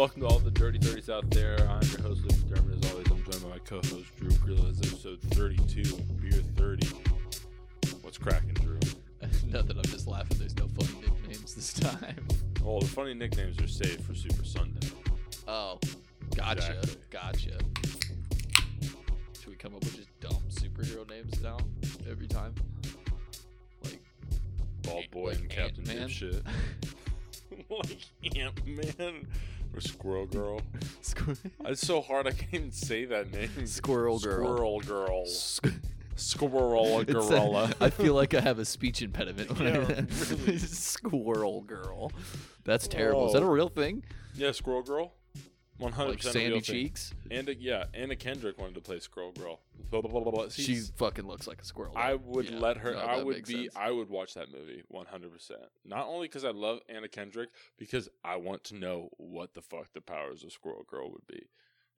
Welcome to all the dirty thirties out there. I'm your host Luke McDermott. As always, I'm joined by my co-host Drew Grillo. It's episode 32, beer 30. What's cracking, Drew? Nothing. I'm just laughing. There's no funny nicknames this time. Oh, the funny nicknames are saved for Super Sunday. Oh, gotcha, Exactly. gotcha. Should we come up with just dumb superhero names now every time? Like Bald Boy like and Captain Ant-Man? Dipshit. like Ant Man or Squirrel Girl. It's so hard I can't even say that name. squirrel girl. Squirrel Girl. Squ- Squirrel It's a-. I feel like I have a speech impediment when Yeah, I really. squirrel girl. That's terrible. Is that a real thing? yeah, Squirrel Girl. 100% Like a real Sandy. Cheeks? Anna, yeah, Anna Kendrick wanted to play Squirrel Girl. Blah, blah, blah. She fucking looks like a squirrel. I would Yeah, let her. no, I would be. sense. I would watch that movie one hundred percent. Not only because I love Anna Kendrick, because I want to know what the fuck the powers of Squirrel Girl would be.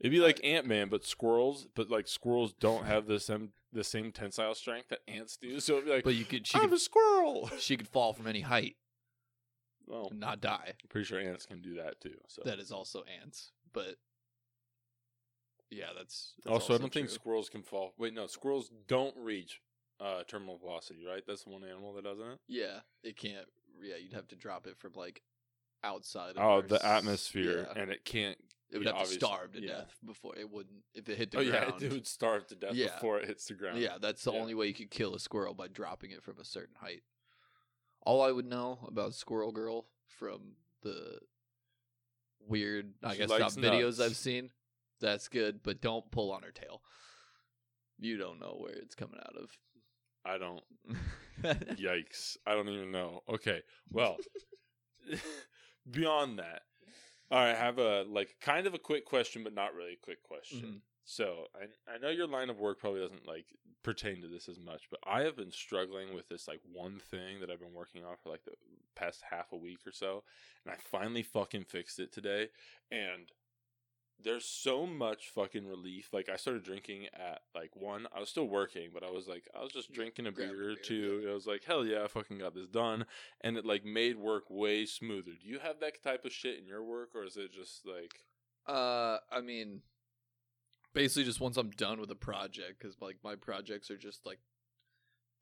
It'd be like Ant Man, but squirrels. But like squirrels don't have the same the same tensile strength that ants do. So it'd be like, But you could. She I'm could. a squirrel. She could fall from any height Well, and not die. I'm pretty sure ants can do that too. So That is also ants, but yeah, that's. that's also, I don't think squirrels can fall. Wait, no, squirrels don't reach uh, terminal velocity. Right? That's the one animal that doesn't it. Yeah, it can't. Yeah, you'd have to drop it from like outside. Of Oh, the s- atmosphere, yeah. and it can't. it would yeah, have to starve to yeah. death before it wouldn't. If it hit the Oh yeah, ground. it would starve to death Yeah. before it hits the ground. Yeah, that's the Yeah. only way you could kill a squirrel by dropping it from a certain height. All I would know about Squirrel Girl from the weird, I She guess, not videos. I've seen, that's good, but don't pull on her tail. You don't know where it's coming out of. I don't. Yikes! I don't even know. Okay, well, beyond that, all right. I have a like kind of a quick question, but not really a quick question. Mm-hmm. So I I know your line of work probably doesn't like pertain to this as much, but I have been struggling with this like one thing that I've been working on for like the past half a week or so, and I finally fucking fixed it today, and there's so much fucking relief. Like I started drinking at like one. I was still working, but I was like I was just drinking a beer or two. I was like, hell yeah, I fucking got this done, and it like made work way smoother. Do you have that type of shit in your work, or is it just like Uh, I mean, basically, just once I'm done with a project, because like my projects are just like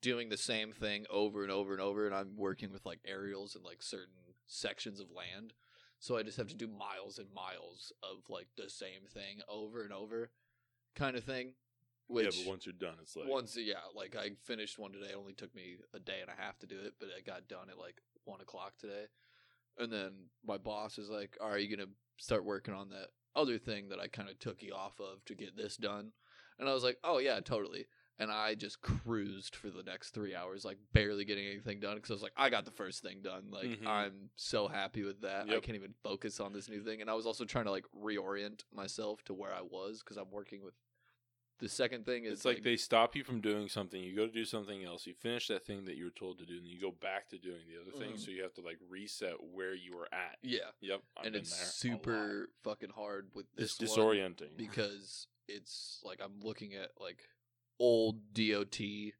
doing the same thing over and over and over, and I'm working with like aerials and like certain sections of land, so I just have to do miles and miles of like the same thing over and over, kind of thing. Which yeah? But once you're done, it's like once yeah, like I finished one today. It only took me a day and a half to do it, but I got done at like one o'clock today. And then my boss is like, "Are you gonna start working on that other thing that I kind of took you off of to get this done?" And I was like, "Oh yeah, totally." And I just cruised for the next three hours, like barely getting anything done because I was like, "I got the first thing done." Like Mhm. I'm so happy with that. I can't even focus on this new thing. And I was also trying to like reorient myself to where I was because I'm working with. The second thing is It's like, they stop you from doing something. You go to do something else. You finish that thing that you were told to do, and you go back to doing the other thing. Mhm. So you have to like reset where you were at. yeah, Yep, I've and it's super fucking hard with It's this one disorienting. because it's like I'm looking at like old DOT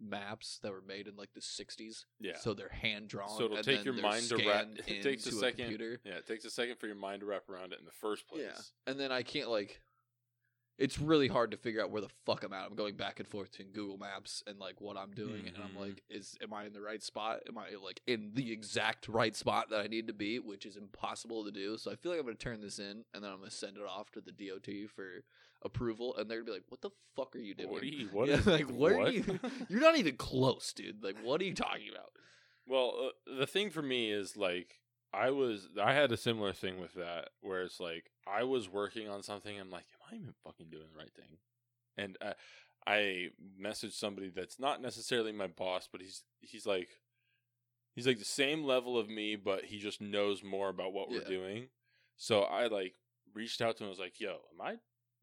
maps that were made in like the 60s. yeah. So they're hand drawn. So it'll take your mind to wrap. It takes a second. computer. yeah, it takes a second for your mind to wrap around it in the first place. Yeah. And then I can't like it's really hard to figure out where the fuck I'm at. I'm going back and forth between Google Maps and like what I'm doing and I'm Mhm. like is am I in the right spot? Am I like in the exact right spot that I need to be, which is impossible to do. So I feel like I'm going to turn this in and then I'm going to send it off to the DOT for approval and they're going to be like, "What the fuck are you doing?" What are you? What yeah, is- like where what? are you You're not even close, dude. Like what are you talking about? Well, uh, the thing for me is like I was I had a similar thing with that where it's like I was working on something. I'm like, am I even fucking doing the right thing? And uh, I messaged somebody that's not necessarily my boss, but he's he's like he's like the same level of me, but he just knows more about what we're doing. So I like reached out to him. I was like, "Yo, am I?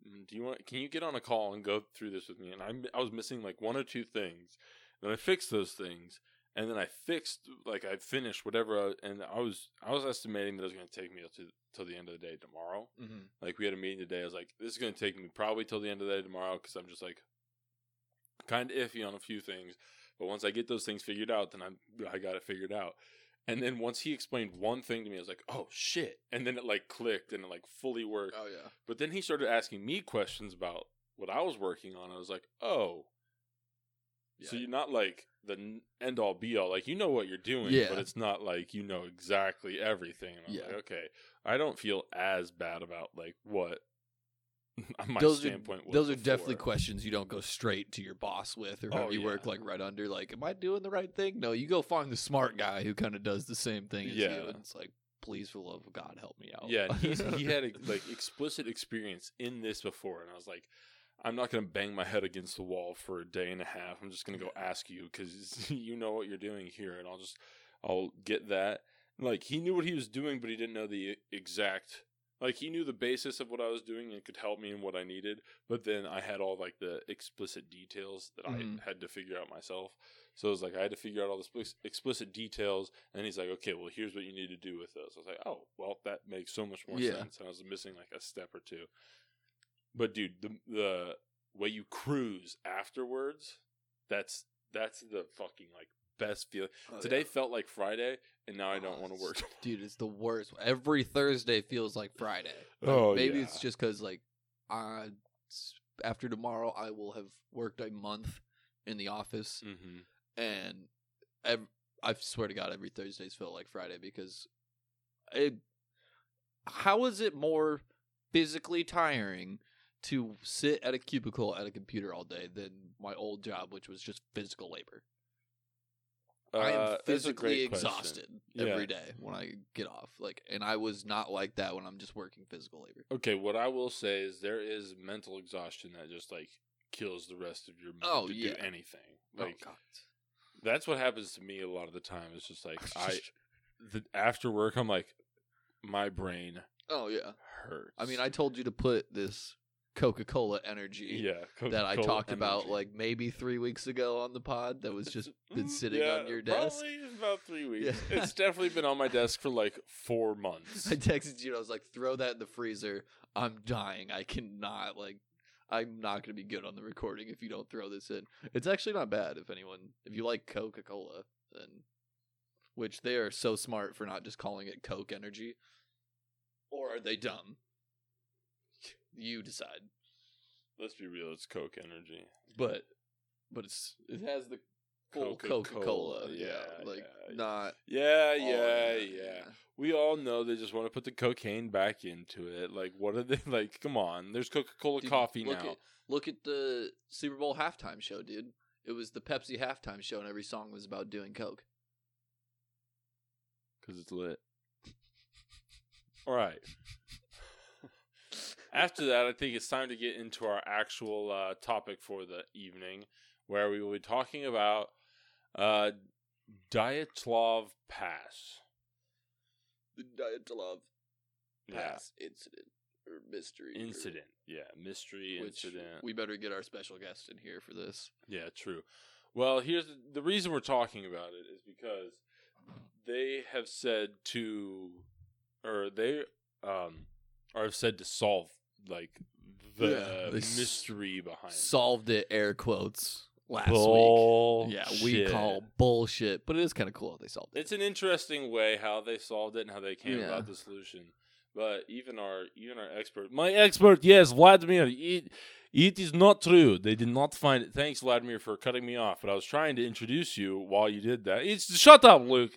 mm, Do you want? Can you get on a call and go through this with me?" And I I was missing like one or two things. Then I fixed those things, and then I fixed like I finished whatever. I, and I was I was estimating that it was going to take me till till the end of the day tomorrow. Mm-hmm. Like we had a meeting today. I was like, this is going to take me probably till the end of the day tomorrow because I'm just like kind of iffy on a few things. But once I get those things figured out, then I'm I got it figured out. And then once he explained one thing to me, I was like, "Oh shit!" And then it like clicked and it like fully worked. Oh yeah. But then he started asking me questions about what I was working on. I was like, "Oh, so you're not like the end all be all. Like you know what you're doing, Yeah. but it's not like you know exactly everything." And I was Yeah. like, "Okay, I don't feel as bad about like what my those standpoint are was." those are definitely questions you don't go straight to your boss with or Oh, you work like right under like am i doing the right thing no you go find the smart guy who kind of does the same thing as you Yeah. and it's like please for the love of god help me out Yeah, he had a, like explicit experience in this before, and I was like, I'm not gonna bang my head against the wall for a day and a half. I'm just gonna go ask you because you know what you're doing here, and I'll just I'll get that. Like he knew what he was doing, but he didn't know the exact. Like he knew the basis of what I was doing and could help me in what I needed, but then I had all like the explicit details that Mhm. I had to figure out myself. So it was like I had to figure out all the explicit details, and he's like, "Okay, well, here's what you need to do with this." I was like, "Oh, well, that makes so much more Yeah. sense." And I was missing like a step or two. But dude, the the way you cruise afterwards, that's that's the fucking like best feeling. Oh, Today yeah. felt like Friday, and now I don't Oh, want to work. dude it's the worst every thursday feels like friday Oh, maybe yeah. it's just because like uh, after tomorrow i will have worked a month in the office mm-hmm. and I swear to God, every Thursdays felt like Friday because it. How is it more physically tiring to sit at a cubicle at a computer all day than my old job, which was just physical labor? I am uh, physically exhausted every day when I get off. Like, and I was not like that when I'm just working physical labor. Okay, what I will say is there is mental exhaustion that just like kills the rest of your mood Oh, to yeah. do anything. Oh, like oh God. that's what happens to me a lot of the time. It's just like I the after work I'm like my brain oh yeah. hurts. I mean, I told you to put this Coca Cola energy. yeah that I talked about like maybe three weeks ago on the pod that was just been sitting yeah, on your desk. Probably about three weeks. Yeah. It's definitely been on my desk for like four months. I texted you and I was like, throw that in the freezer. I'm dying. I cannot like I'm not gonna be good on the recording if you don't throw this in. It's actually not bad if anyone if you like Coca Cola, then which they are so smart for not just calling it Coke Energy. Or are they dumb? You decide. Let's be real, it's Coke Energy. But but it's it has the full Coca-Cola, Coca Cola. yeah. Like yeah. not Yeah, yeah, yeah. We all know they just want to put the cocaine back into it. Like, what are they like? Come on, there's Coca Cola coffee look now. At, look at the Super Bowl halftime show, dude. It was the Pepsi halftime show, and every song was about doing coke. Because it's lit. All right. After that, I think it's time to get into our actual uh, topic for the evening, where we will be talking about uh, Dyatlov Pass. The Dyatlov Yeah. pass incident or mystery or- Incident. Yeah. Mystery incident. we better get our special guest in here for this. Yeah, true. Well, here's the, the reason we're talking about it is because they have said to, or they um, are said to solve like the Yeah, they s- mystery behind Solved it, air quotes, last Bullshit. week. Yeah, we call bullshit, but it is kind of cool how they solved it. It's an interesting way how they solved it and how they came Yeah. about the solution. But even our even our expert, my expert, yes, Vladimir, it, it is not true. They did not find it. Thanks, Vladimir, for cutting me off. But I was trying to introduce you while you did that. It's shut up, Luke.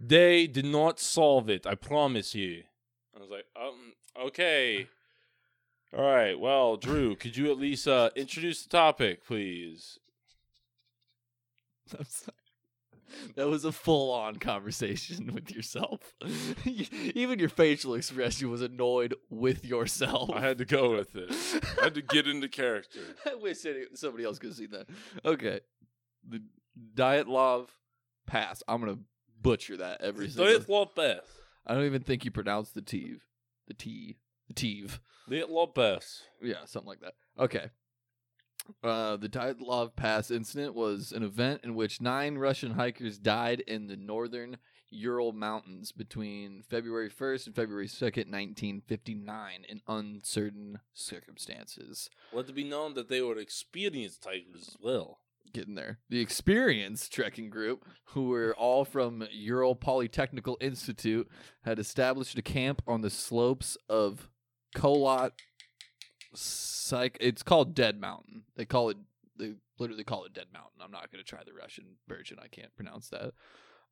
They did not solve it. I promise you. I was like, um, okay. All right. Well, Drew, could you at least uh, introduce the topic, please? I'm sorry. That was a full on conversation with yourself. Even your facial expression was annoyed with yourself. I had to go with it. I had to get into character. I wish any, somebody else could see that. Okay. The Diet Love Pass. I'm going to butcher that every single Diet Lopez. I don't even think you pronounce the T. The T. The. Diet Lopez. Yeah, something like that. Okay. Uh, the Dyatlov Pass incident was an event in which nine Russian hikers died in the northern Ural Mountains between February 1st and February 2nd, 1959, in uncertain circumstances. Let it be known that they were experienced tigers as well. getting there. The experienced trekking group, who were all from Ural Polytechnical Institute, had established a camp on the slopes of Kholat Syakhl. It's called Dead Mountain. They call it. They literally call it Dead Mountain. I'm not going to try the Russian version. I can't pronounce that.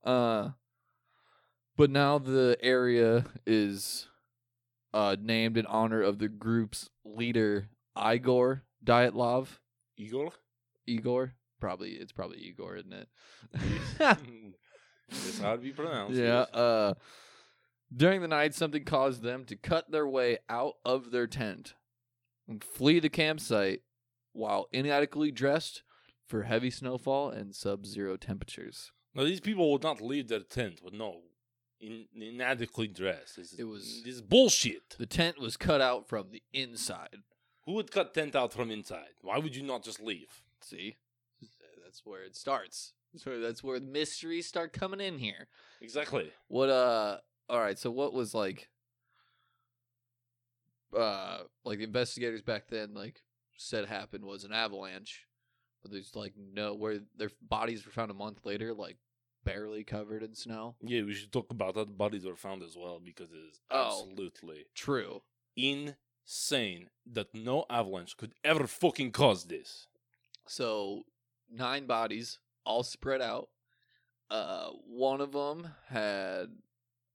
Uh, but now the area is uh, named in honor of the group's leader Igor Dyatlov. Igor? Igor, probably it's probably Igor, isn't it? It's how to be pronounced. yeah. Uh, during the night, something caused them to cut their way out of their tent and flee the campsite while inadequately dressed for heavy snowfall and sub-zero temperatures. Now these people would not leave their tent with no in, inadequately dressed. This is, It was- this is bullshit. The tent was cut out from the inside. Who would cut tent out from inside? Why would you not just leave? See, that's where it starts. That's where the mysteries start coming in here. Exactly. What uh all right, so what was like uh like the investigators back then like said happened was an avalanche. But there's like no where their bodies were found a month later, like barely covered in snow. Yeah, we should talk about how the bodies were found as well because it is Oh. absolutely True. insane that no avalanche could ever fucking cause this. So nine bodies all spread out. Uh one of them had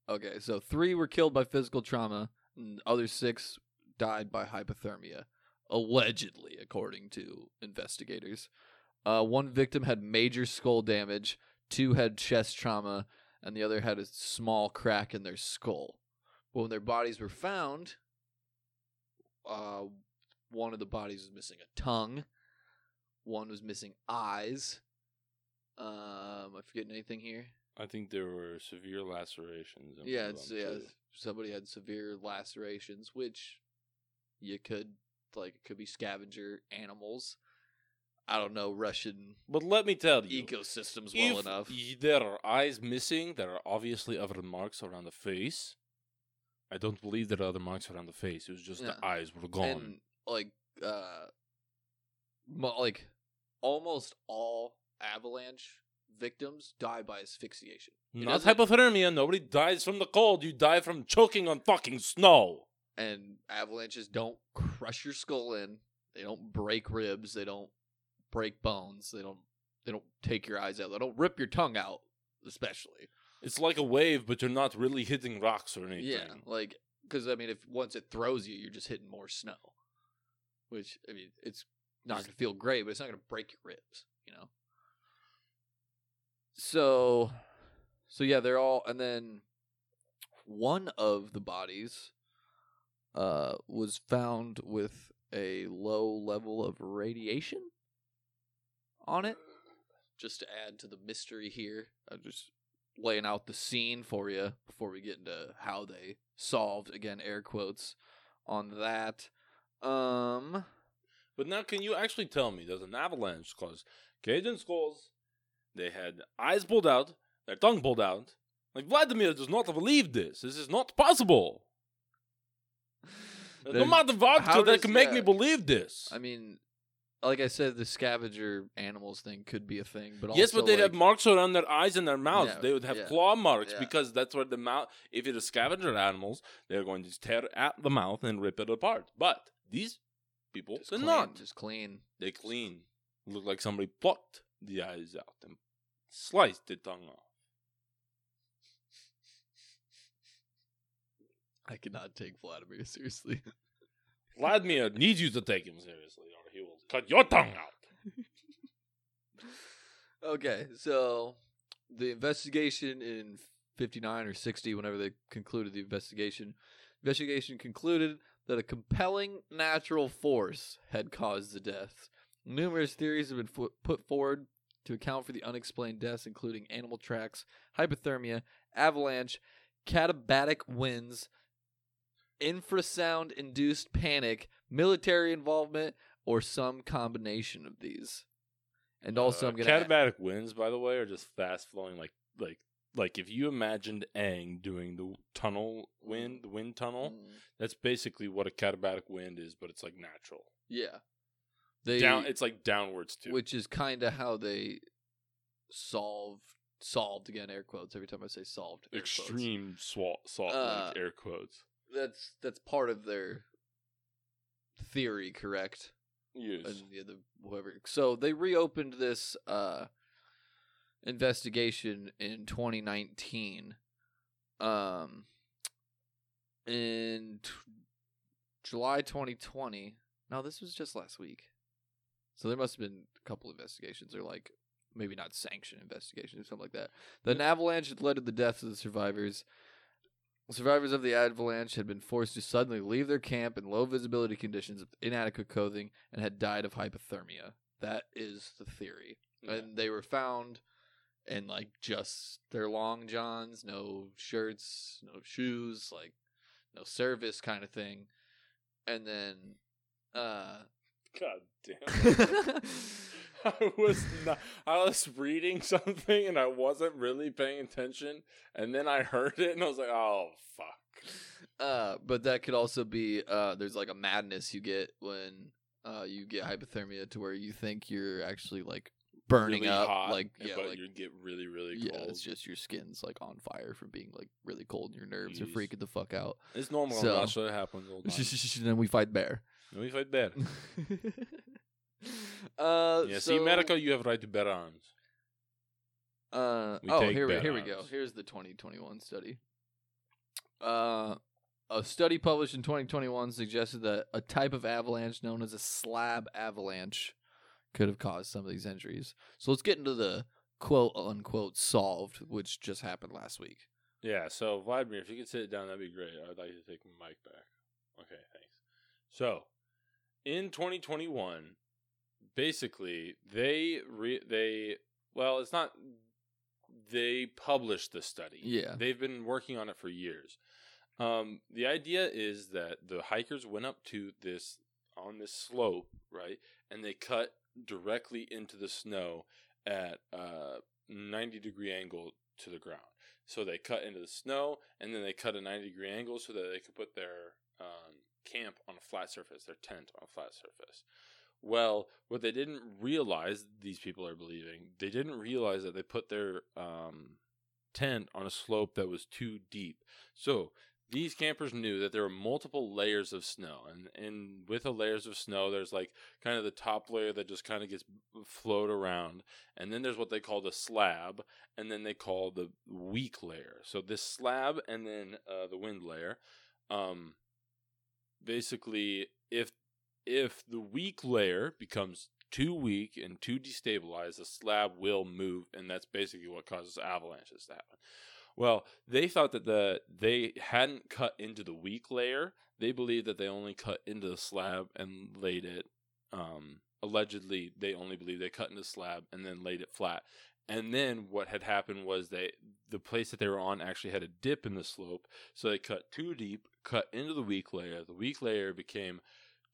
okay, so three were killed by physical trauma, and the other six died by hypothermia, allegedly, according to investigators. Uh, one victim had major skull damage, two had chest trauma, and the other had a small crack in their skull. But when their bodies were found, uh, one of the bodies was missing a tongue, one was missing eyes. Um, am I forgetting anything here? I think there were severe lacerations. in Yeah, one of it's them, yeah. too. Somebody had severe lacerations, which you could like it could be scavenger animals. I don't know Russian But let me tell you, ecosystems well if enough. y- there are eyes missing, there are obviously other marks around the face. I don't believe there are other marks around the face. It was just Yeah. the eyes were gone. And like uh mo- like almost all avalanche victims die by asphyxiation. It Not doesn't- hypothermia. Nobody dies from the cold. You die from choking on fucking snow. and avalanches don't crush your skull in. They don't break ribs. They don't break bones. They don't. They don't take your eyes out. They don't rip your tongue out, especially. It's like a wave, but you're not really hitting rocks or anything. Yeah, like because I mean, if once it throws you, you're just hitting more snow. Which I mean, it's not gonna feel great, but it's not gonna break your ribs. You know. So, so yeah, they're all, and then one of the bodies uh was found with a low level of radiation on it. Just to add to the mystery here, I'm just laying out the scene for you before we get into how they solved again air quotes on that. Um, But now, can you actually tell me there's an avalanche cause Cajun skulls? They had eyes pulled out, their tongue pulled out. Like Vladimir does not believe this. This is not possible. There's no amount of vodka that does- can make me believe this. I mean, like I said, the scavenger animals thing could be a thing, but yes, also, but they'd have marks around their eyes and their mouths. Yeah, they would have yeah, claw marks yeah. because that's where the mouth. If it is scavenger animals, they're going to tear at the mouth and rip it apart. But these people, just they're clean, not. just clean. They clean. Look like somebody plucked the eyes out and sliced the tongue off. I cannot take Vladimir seriously. Vladimir needs you to take him seriously, or he will cut your tongue out. okay, so the investigation in 59 or 60, whenever they concluded the investigation, investigation concluded that a compelling natural force had caused the deaths. Numerous theories have been fo- put forward to account for the unexplained deaths, including animal tracks, hypothermia, avalanche, katabatic winds, infrasound induced panic, military involvement, or some combination of these. And also, Uh, I'm gonna Catabatic winds, by the way, are just fast flowing. Like like like if you imagined Aang doing the tunnel wind, the wind tunnel, Mm, that's basically what a catabatic wind is, but it's like natural. yeah. They down. It's like downwards too. which is kind of how they solved solved again air quotes every time I say solved. Extreme salt, salt Uh, air quotes. That's that's part of their theory, correct? Yes. and the other whoever. So they reopened this uh investigation in 2019. Um in t- July 2020. No, this was just last week. So there must have been a couple investigations or like maybe not sanctioned investigations or something like that. The avalanche had led to the deaths of the survivors. Survivors of the avalanche had been forced to suddenly leave their camp in low visibility conditions with inadequate clothing and had died of hypothermia. That is the theory. Yeah. And they were found in like just their long johns, no shirts, no shoes, like no service kind of thing. And then uh God damn. I was not. I was reading something and I wasn't really paying attention, and then I heard it and I was like, "Oh fuck." Uh, but that could also be uh, there's like a madness you get when uh, you get hypothermia to where you think you're actually like burning Really up, hot, like yeah, but like you get really, really yeah, it's just your skin's like on fire from being like really cold, and your nerves are freaking the fuck out. It's normal So- Russia. It happens all the time. and then we fight bear. We fight better. uh, Yeah, so, see, America, you have right to bear arms. Uh, We oh, here we here we go. Here's the 2021 study. Uh, a study published in 2021 suggested that a type of avalanche known as a slab avalanche could have caused some of these injuries. So let's get into the quote unquote solved, which just happened last week. Yeah, so Vladimir, if you could sit down, that'd be great. I would like to take my mic back. Okay, thanks. So, in 2021, basically they re- they well, it's not they published the study. Yeah. They've been working on it for years. Um, the idea is that the hikers went up to this on this slope, right, and they cut directly into the snow at a 90 degree angle to the ground. So they cut into the snow, and then they cut a 90 degree angle so that they could put their um, camp on a flat surface, their tent on a flat surface. Well, what they didn't realize, these people are believing, they didn't realize that they put their um, tent on a slope that was too deep. So these campers knew that there were multiple layers of snow, and and with the layers of snow, there's like kind of the top layer that just kind of gets float around, and then there's what they call the slab, and then they call the weak layer. So this slab and then uh, the wind layer, um, basically, if if the weak layer becomes too weak and too destabilized, the slab will move, and that's basically what causes avalanches to happen. Well, they thought that the they hadn't cut into the weak layer. They believed that they only cut into the slab and laid it. Um, allegedly, they only believe they cut into the slab and then laid it flat. And then what had happened was they the place that they were on actually had a dip in the slope, so they cut too deep, cut into the weak layer. The weak layer became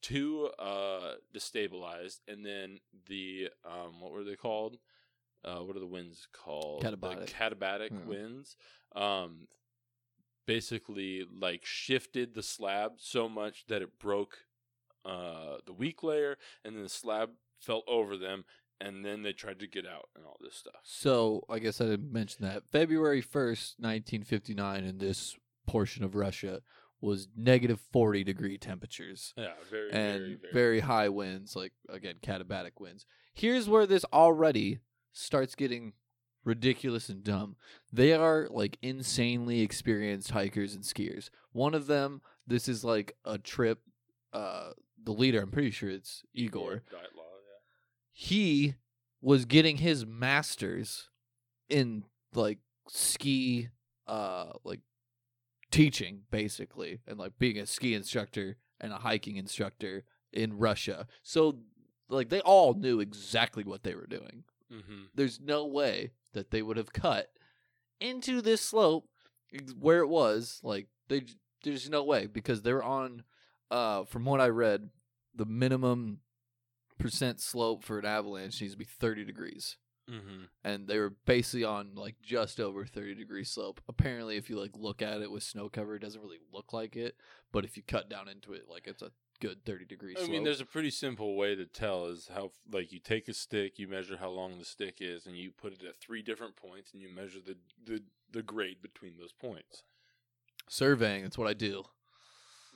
too uh, destabilized, and then the um, what were they called? Uh, what are the winds called? Katabatic. The katabatic Yeah. winds. Um, basically, like shifted the slab so much that it broke uh, the weak layer, and then the slab fell over them, and then they tried to get out and all this stuff. So I guess I didn't mention that February 1st, 1959, in this portion of Russia was negative 40 degree temperatures. Yeah, very, and very, very. very high winds, like again, katabatic winds. Here's where this already starts getting ridiculous and dumb. They are like insanely experienced hikers and skiers. One of them, this is like a trip. Uh, the leader, I'm pretty sure it's Igor. Yeah. He was getting his masters in like ski, uh, like teaching basically, and like being a ski instructor and a hiking instructor in Russia. So like they all knew exactly what they were doing. Mm-hmm. There's no way that they would have cut into this slope where it was. Like they, there's no way because they're on. Uh, from what I read, the minimum percent slope for an avalanche needs to be 30 degrees Mm-hmm. and they were basically on like just over 30 degree slope apparently if you like look at it with snow cover it doesn't really look like it but if you cut down into it like it's a good thirty degree. I slope. mean, there's a pretty simple way to tell is how like you take a stick, you measure how long the stick is, and you put it at three different points, and you measure the the, the grade between those points. surveying. That's what I do.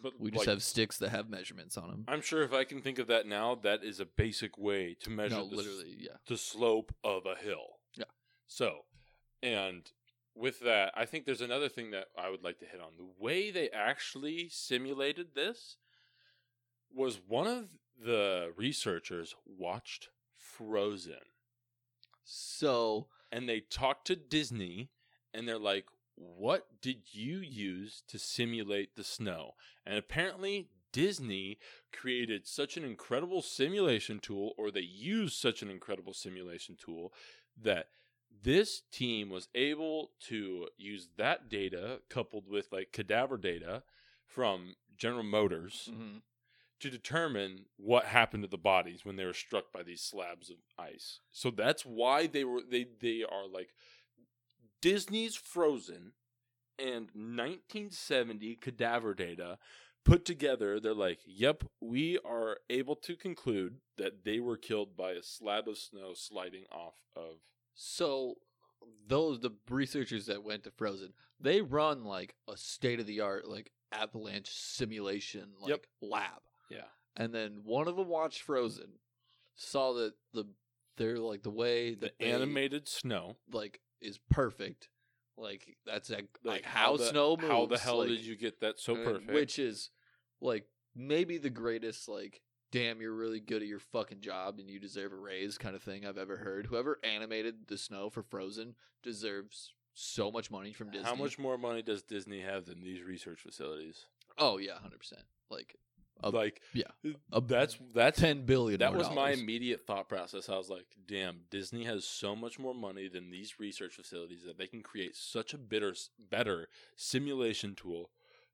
But We just like, have sticks that have measurements on them. I'm sure if I can think of that now, that is a basic way to measure No, the, literally, yeah. the slope of a hill. Yeah. So, and with that, I think there's another thing that I would like to hit on. The way they actually simulated this was one of the researchers watched Frozen So and they talked to Disney and they're like, what did you use to simulate the snow? And apparently, Disney created such an incredible simulation tool, or they used such an incredible simulation tool, that this team was able to use that data coupled with like cadaver data from General Motors mhm. to determine what happened to the bodies when they were struck by these slabs of ice. So that's why they were they they are like Disney's Frozen and 1970 cadaver data put together. They're like, "Yep, we are able to conclude that they were killed by a slab of snow sliding off of so those the researchers that went to Frozen, they run like a state of the art like avalanche simulation like Yep. lab. Yeah. And then one of them watched Frozen, saw that the they're like the way the animated snow. like is perfect. Like that's like, like, Like how, the, snow moves. How the hell like, did you get that so perfect? Which is like maybe the greatest like damn you're really good at your fucking job and you deserve a raise kind of thing I've ever heard. Whoever animated the snow for Frozen deserves so much money from Disney. How much more money does Disney have than these research facilities? Oh yeah, 100%. Like A- like yeah. Uh, that's that's 10 billion that was my dollars. immediate thought process. I was like, damn, Disney has so much more money than these research facilities that they can create such a bitter, better simulation tool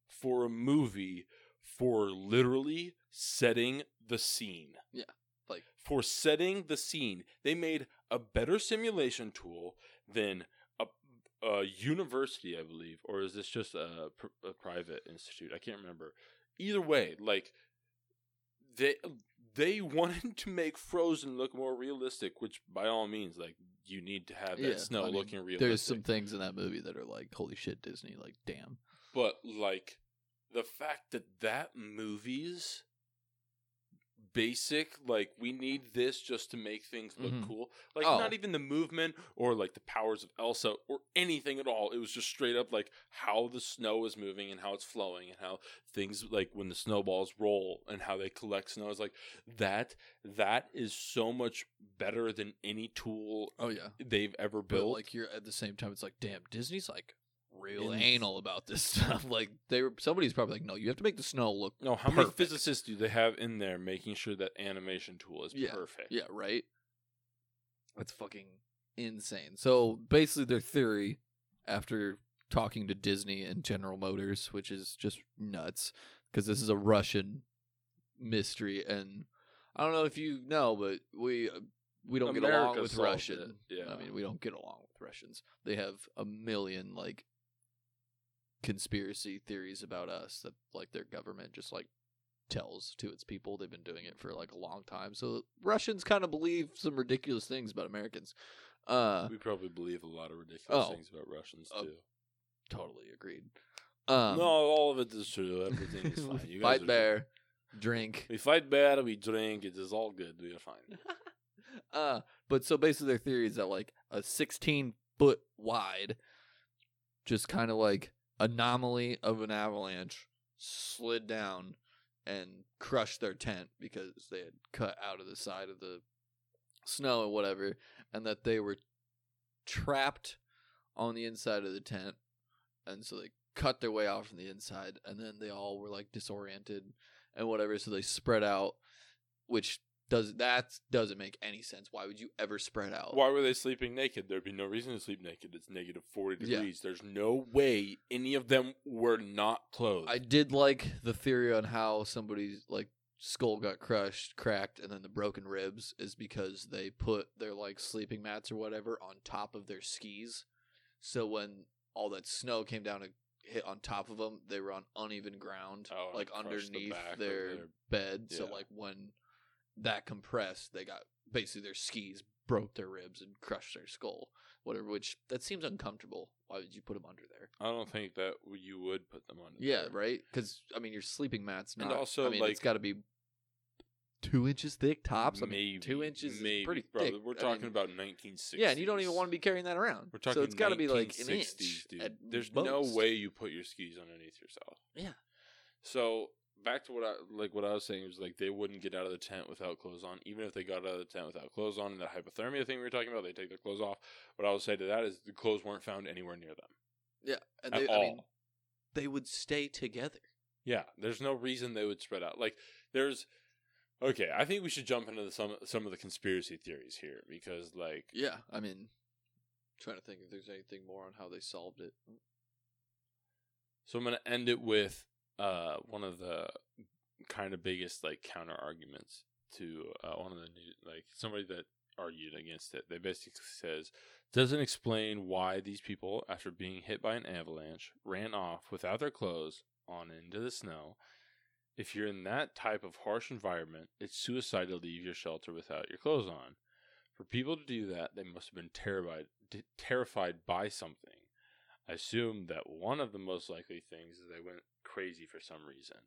for a movie for literally setting the scene. Yeah, like- for setting the scene. They made a better simulation tool than a, a university, I believe, or is this just a, pr- a private institute? I can't remember. Either way, like they they wanted to make Frozen look more realistic, which by all means, like you need to have that Yeah, snow I mean, looking realistic. There's some things in that movie that are like holy shit Disney like damn. but like the fact that that movie's basic like we need this just to make things look Mhm. cool like Oh. not even the movement or like the powers of elsa or anything at all it was just straight up like how the snow is moving and how it's flowing and how things like when the snowballs roll and how they collect snow is like that that is so much better than any tool Oh yeah. they've ever But built like you're at the same time, it's like, damn, Disney's like real anal about this stuff. Like they were somebody's probably like, no, you have to make the snow look No, how many physicists do they have in there making sure that animation tool is Yeah, perfect? Yeah, right. That's fucking insane. So basically, their theory, after talking to Disney and General Motors, which is just nuts, because this is a Russian mystery, and I don't know if you know, but we uh, we don't get along with solved Russian. it, yeah. I mean, we don't get along with Russians. They have a million like conspiracy theories about us that like their government just like tells to its people. They've been doing it for like a long time. So Russians kind of believe some ridiculous things about Americans. Uh We probably believe a lot of ridiculous Oh. things about Russians Oh, too. totally agreed. Um no, all of it is true. Everything is fine. You guys fight bear, drink. We fight bad. We drink. It is all good. We are fine. uh but so basically their theory is that like a 16 foot wide just kind of like anomaly of an avalanche slid down and crushed their tent because they had cut out of the side of the snow and whatever and that they were trapped on the inside of the tent. And so they cut their way out from the inside and then they all were like disoriented and whatever so they spread out which does that doesn't make any sense why would you ever spread out Why were they sleeping naked? There'd be no reason to sleep naked. It's negative forty Yeah. degrees. There's no way any of them were not clothed. I did like the theory on how somebody's like skull got crushed, cracked, and then the broken ribs is because they put their like sleeping mats or whatever on top of their skis. So when all that snow came down to hit on top of them, they were on uneven ground, Oh, and like crushed the underneath back of their, their- bed. So Yeah. like when that compressed, they got basically their skis broke their ribs and crushed their skull. Whatever, which that seems uncomfortable. Why would you put them under there? I don't think that you would put them under. Yeah, right. Because I mean, your sleeping mats. not. And also, I mean, like- it's got to be two inches thick tops. I mean, maybe two inches maybe, is pretty bro, thick. We're I talking mean, about 1960s. Yeah, and you don't even want to be carrying that around. We're talking. so it's got to be like an 1960s, inch. dude. There's no way you put your skis underneath yourself. Yeah. So back to what I like. What I was saying was like they wouldn't get out of the tent without clothes on. Even if they got out of the tent without clothes on, and that hypothermia thing we were talking about, they take their clothes off. What I would say to that is the clothes weren't found anywhere near them Yeah, and at they, all. I mean, they would stay together. Yeah, there's no reason they would spread out. Like there's okay, I think we should jump into the, some some of the conspiracy theories here because like Yeah, I mean, trying to think if there's anything more on how they solved it. so I'm going to end it with uh one of the kind of biggest like counter arguments to uh, one of the new like somebody that argued against it. They basically says doesn't explain why these people after being hit by an avalanche ran off without their clothes on into the snow. If you're in that type of harsh environment, it's suicide to leave your shelter without your clothes on. For people to do that, they must have been terrified terrified by something. I assume that one of the most likely things is they went crazy for some reason.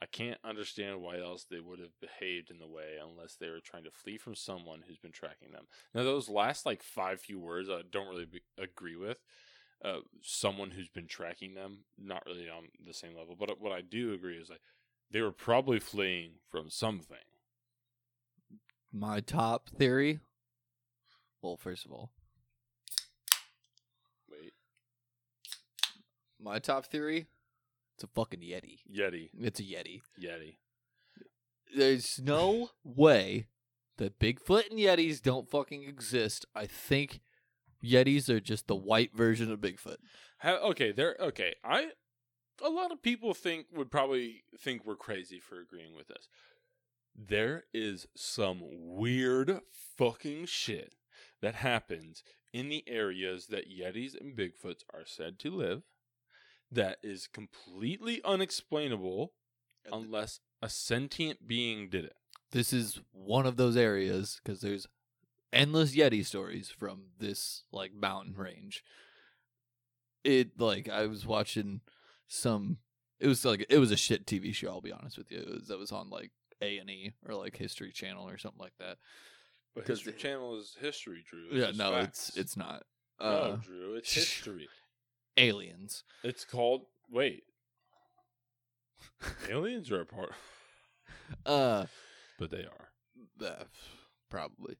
I can't understand why else they would have behaved in the way unless they were trying to flee from someone who's been tracking them. Now, those last like five few words I don't really be- agree with. Uh, someone who's been tracking them, not really on the same level. But what I do agree is like they were probably fleeing from something. My top theory. Well, first of all, Wait, my top theory. It's a fucking yeti. Yeti, It's a yeti. Yeti. There's no way that Bigfoot and Yetis don't fucking exist. I think Yetis are just the white version of Bigfoot. How, okay, there. Okay, I. A lot of people think would probably think we're crazy for agreeing with this. There is some weird fucking shit that happens in the areas that Yetis and Bigfoots are said to live. That is completely unexplainable unless a sentient being did it. This is one of those areas because there's endless Yeti stories from this like mountain range. It like I was watching some. It was like it was a shit TV show. I'll be honest with you. It was that was on like A and E or like History Channel or something like that. But 'Cause History the- Channel is history, Drew. It's yeah, no, facts. it's it's not. no, Uh, Drew. It's history. Aliens. It's called. Wait. Aliens are a part, Uh, but they are. uh, probably.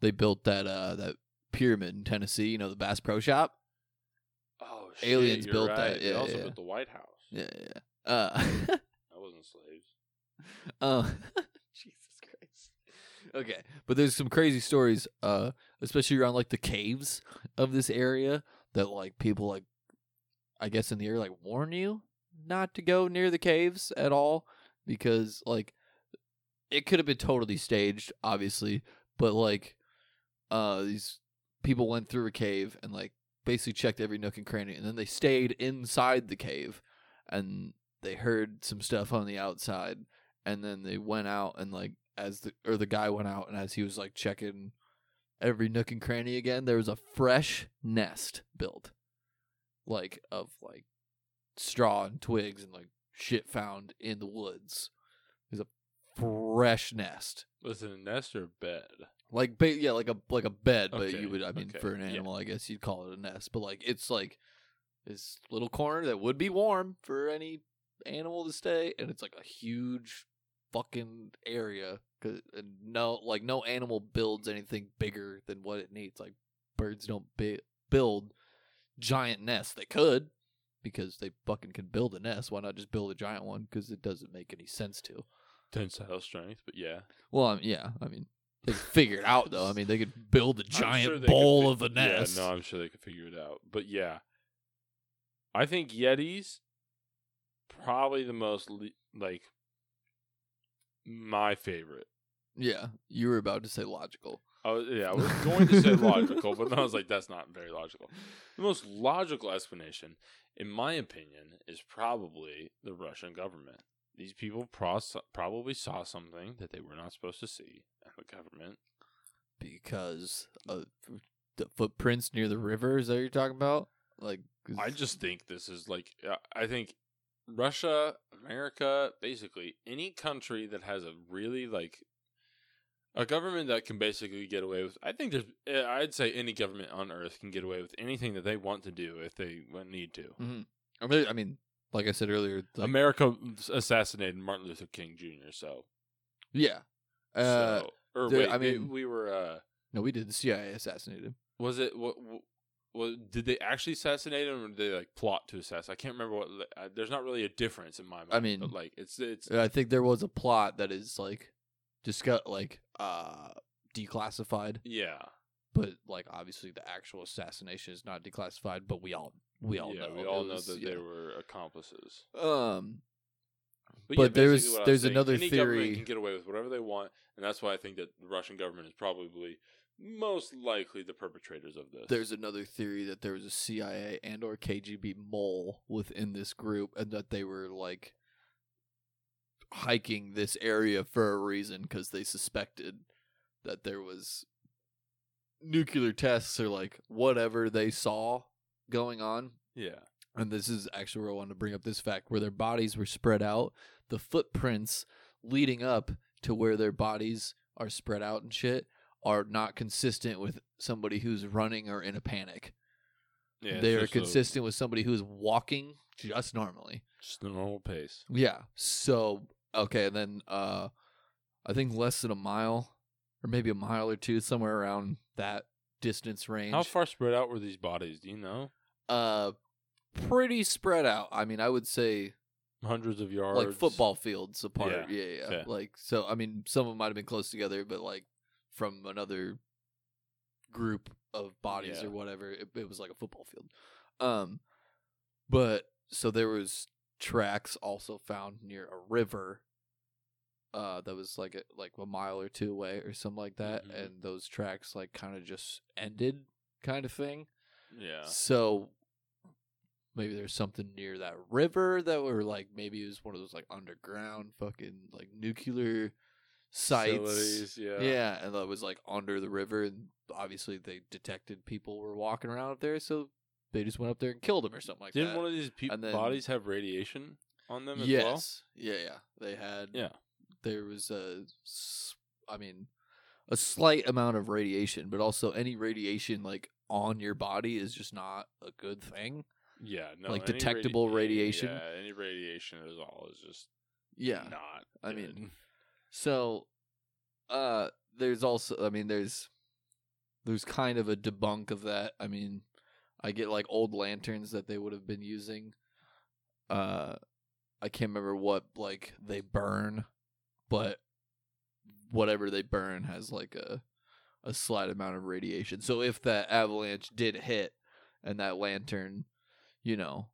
They built that uh that pyramid in Tennessee. You know the Bass Pro Shop. Oh, Aliens you're built that, right. They also yeah. built the White House. Yeah, yeah. yeah. Uh, That wasn't slaves. uh, Jesus Christ. Okay, but there's some crazy stories, uh, especially around like the caves of this area that like people like, I guess in the air, like warn you not to go near the caves at all because like it could have been totally staged, obviously, but like, uh, these people went through a cave and like basically checked every nook and cranny, and then they stayed inside the cave, and they heard some stuff on the outside, and then they went out and like as the or the guy went out and as he was like checking every nook and cranny again, there was a fresh nest built, like of like straw and twigs and like shit found in the woods. There's a fresh nest. Was it a nest or a bed? Like ba- yeah, like a like a bed, but you would I mean okay, for an yeah. animal, I guess you'd call it a nest. But like it's like this little corner that would be warm for any animal to stay, and it's like a huge fucking area. Cause uh, no, like no animal builds anything bigger than what it needs. Like birds don't bi- build giant nest. They could because they fucking can build a nest. Why not just build a giant one? Because it doesn't make any sense to. Tensile strength, but yeah. Well, yeah, I mean, they figure it out though. I mean, they could build a giant sure bowl fi- of a nest. Yeah, no, I'm sure they could figure it out. But yeah, I think Yetis probably the most le- like my favorite. Yeah, you were about to say logical. I was, yeah, I was going to say logical, but then I was like, that's not very logical. The most logical explanation, in my opinion, is probably the Russian government. These people pros- probably saw something that they were not supposed to see, and the government. because of the footprints near the river. Is that what you're talking about? Like, I just think this is like, I think Russia, America, basically any country that has a really like a government that can basically get away with. I think there's, uh, I'd say any government on earth can get away with anything that they want to do if they need to. Mhm. I mean, I mean, like I said earlier, like, America assassinated Martin Luther King Jr. So, yeah. Uh, so or there- wait, I mean- we were. uh no, we did. The CIA assassinated him. Was it what? What did they actually assassinate him, or did they like plot to assassinate? I can't remember what. Uh, there's not really a difference in my mind. I mean- but like it's it's I think there was a plot that is like just got like uh declassified, yeah but like obviously the actual assassination is not declassified. But we all we all yeah know we all know that yeah. they were accomplices. Um, But, But yeah, there's- basically what I was there's another any government theory- can get away with whatever they want, and that's why I think that the Russian government is probably most likely the perpetrators of this. there's another theory that there was a CIA and or KGB mole within this group, and that they were like hiking this area for a reason because they suspected that there was nuclear tests or like whatever they saw going on. yeah And this is actually where I wanted to bring up this fact where their bodies were spread out. The footprints leading up to where their bodies are spread out and shit are not consistent with somebody who's running or in a panic. yeah they are just a- consistent with somebody who's walking just normally. just the normal pace. Yeah. So okay, and then uh I think less than a mile or maybe a mile or two, somewhere around that distance range. How far spread out were these bodies? Do you know? Uh pretty spread out. I mean I would say Hundreds of yards, like football fields apart. Yeah, Yeah, yeah. okay. Like so, I mean, some of them might have been close together, but like from another group of bodies Yeah. or whatever, it, it was like a football field. Um, but so there was tracks also found near a river. Uh, that was like a, like a mile or two away or something like that, Mhm. and those tracks like kind of just ended, kind of thing. Yeah, So maybe there's something near that river that were like maybe it was one of those like underground fucking like nuclear sites. Facilities, yeah, Yeah, and that was like under the river and obviously they detected people were walking around up there, so they just went up there and killed them or something like that. Didn't that. one of these pe- And then- bodies have radiation on them as yes. Yeah, yeah. They had? Yeah, there was a s- I mean a slight amount of radiation, but also any radiation like on your body is just not a good thing. yeah. No, Like any detectable radi- radiation? Yeah, any radiation at all is just Yeah. not. I good. mean, So, uh, there's also, I mean, there's, there's kind of a debunk of that. I mean, I get like old lanterns that they would have been using. Uh, I can't remember what like they burn, but whatever they burn has like a a slight amount of radiation. So if that avalanche did hit and that lantern, you know,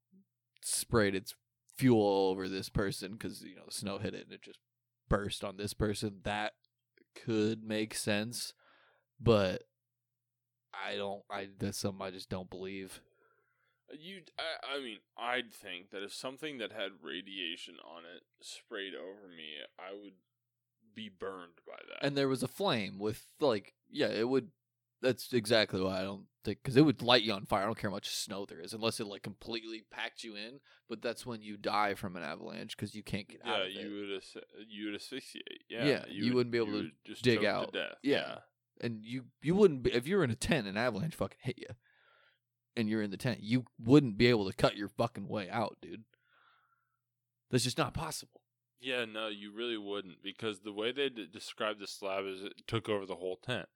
sprayed its fuel over this person because you know the snow hit it and it just burst on this person, that could make sense. But I don't. I that's something I just don't believe. You, I, I mean, I'd think that if something that had radiation on it sprayed over me, I would be burned by that. And there was a flame with like, yeah, it would. That's exactly why I don't think because it would light you on fire. I don't care how much snow there is, unless it like completely packed you in. But that's when you die from an avalanche because you can't get yeah, out of you it. would you would asphyxiate. Yeah, Yeah, you wouldn't be able to just dig out. to death. Yeah. And you you wouldn't be if you were in a tent and an avalanche fucking hit you, and you're in the tent, you wouldn't be able to cut your fucking way out, dude. That's just not possible. Yeah, no, you really wouldn't because the way they d- described the slab is it took over the whole tent,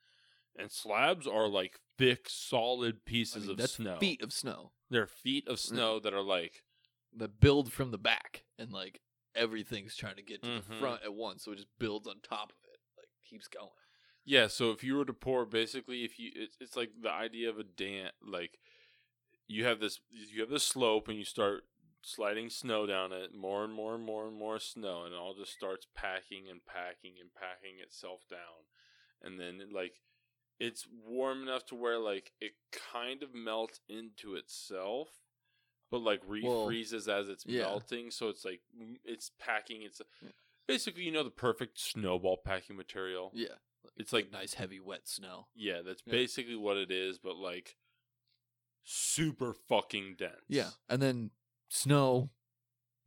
and slabs are like thick, solid I pieces mean, of that's snow. feet of snow They're feet of snow that are like that build from the back, and like everything's trying to get to the Mhm. front at once, so it just builds on top of it, like keeps going. Yeah. So if you were to pour, basically, if you it's, it's like the idea of a dam, like you have this you have this slope and you start sliding snow down it, more and more and more and more snow, and it all just starts packing and packing and packing itself down, and then like it's warm enough to where like it kind of melts into itself, but like Well, refreezes as it's yeah. melting. So it's like it's packing. It's Yeah. basically you know the perfect snowball packing material. Yeah, It's like nice heavy wet snow. yeah, that's Yeah. basically what it is, but like super fucking dense. Yeah, and then snow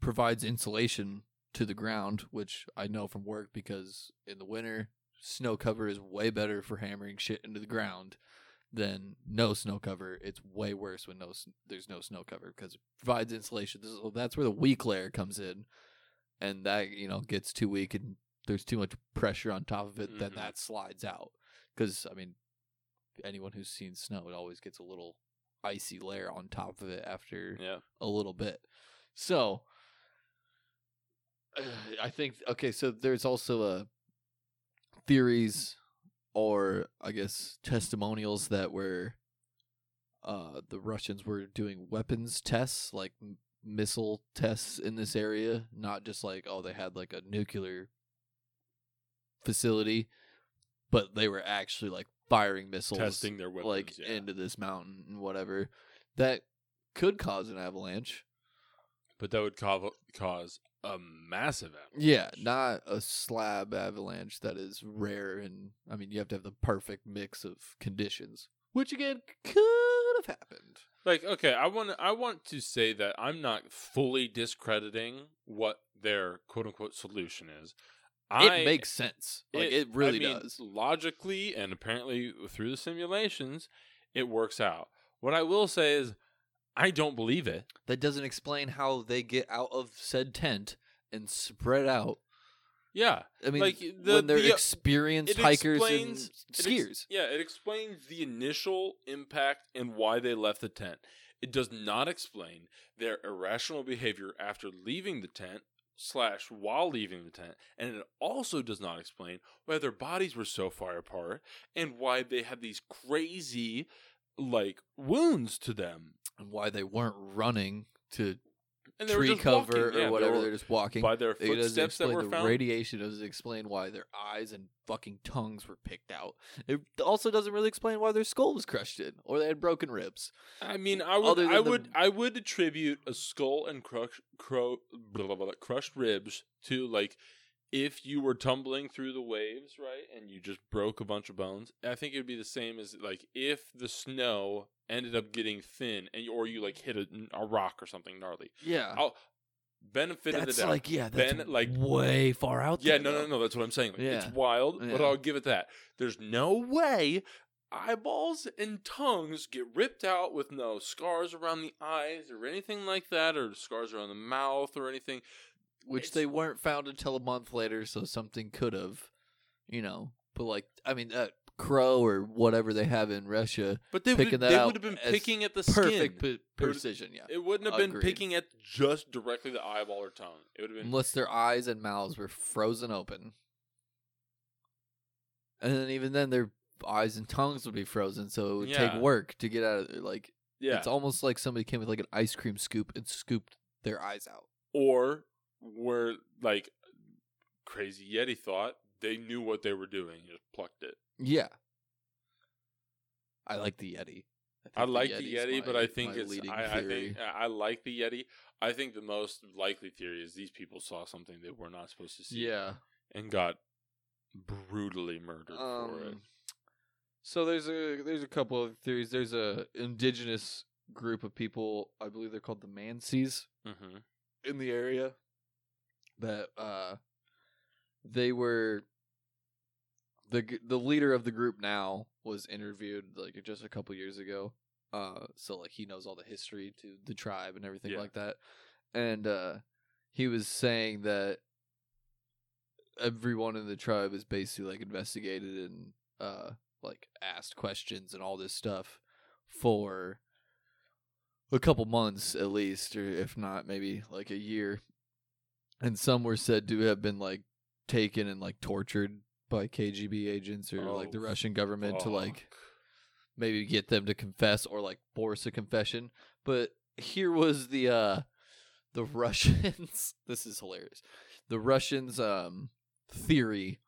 provides insulation to the ground, which I know from work because in the winter, snow cover is way better for hammering shit into the ground than no snow cover. It's way worse when no there's no snow cover because it provides insulation. Is, that's where the weak layer comes in, and that you know gets too weak and there's too much pressure on top of it. Then Mhm. that slides out. Because I mean, anyone who's seen snow, it always gets a little icy layer on top of it after Yeah. a little bit. So I think okay, so there's also uh theories or I guess testimonials that were uh the Russians were doing weapons tests like missile tests in this area, not just like oh they had like a nuclear facility, but they were actually like firing missiles Testing their weapons. like yeah. into this mountain and whatever that could cause an avalanche. but that would cause cause a massive avalanche. Yeah, not a slab avalanche that is rare and I mean you have to have the perfect mix of conditions, which again could have happened. like okay i want i want to say that i'm not fully discrediting what their quote unquote solution is It I, makes sense. Like it, I really mean, does. logically and apparently through the simulations it works out what i will say is i don't believe it That doesn't explain how they get out of said tent and spread out. yeah I mean, Like, the- when they're the, uh, experienced it hikers explains- and It ex- skiers. yeah, it explains the initial impact and why they left the tent. It does not explain their irrational behavior after leaving the tent slash while leaving the tent, and it also does not explain why their bodies were so far apart and why they had these crazy like wounds to them. and why they weren't running to And tree cover walking. Yeah, or they whatever. were- They're just walking. by their It doesn't footsteps that explain were the found. radiation. Doesn't explain why their eyes and fucking tongues were picked out. It also doesn't really explain why their skull was crushed in or they had broken ribs. I mean, I would, I the- would, I would attribute a skull and crush, cro, blah, blah, blah, crushed ribs to like if you were tumbling through the waves, right, and you just broke a bunch of bones. I think it would be the same as like if the snow ended up getting thin and or you like hit a, a rock or something gnarly. Yeah, I'll benefit of that's the doubt. like yeah, that's Ben, like- way far out. Yeah, there, no, no, no. That's what I'm saying. Like, It's Yeah. wild, but I'll give it that. There's no way eyeballs and tongues get ripped out with no scars around the eyes or anything like that, or scars around the mouth or anything. Which It's- they weren't found until a month later, so something could have, you know. But like, I mean, that crow or whatever they have in Russia, But they Picking would that they out would have been picking at the perfect skin. pe- precision. Yeah, It wouldn't have been picking at just directly the eyeball or tongue. It would have been unless their eyes and mouths were frozen open. And then even then their eyes and tongues would be frozen, so it would Yeah. take work to get out of it. Like yeah. it's almost like somebody came with like an ice cream scoop and scooped their eyes out. or where like crazy Yeti thought they knew what they were doing, just plucked it. Yeah. I like the Yeti. I think like the Yeti, but I think my it's I, I think I like the Yeti. I think the most likely theory is these people saw something they were not supposed to see, Yeah. and got brutally murdered for it. Um, so there's a there's a couple of theories. There's a indigenous group of people. I believe they're called the Mansis Mm-hmm. in the area. That uh, they were the the leader of the group now was interviewed like just a couple years ago. Uh, so like he knows all the history to the tribe and everything Yeah. like that, and uh, he was saying that everyone in the tribe is basically like investigated and uh like asked questions and all this stuff for a couple months at least or if not maybe like a year and some were said to have been like taken and like tortured by KGB agents or like the Oh, Russian government to like maybe get them to confess or like force a confession. But here was the uh the Russians this is hilarious. The Russians um theory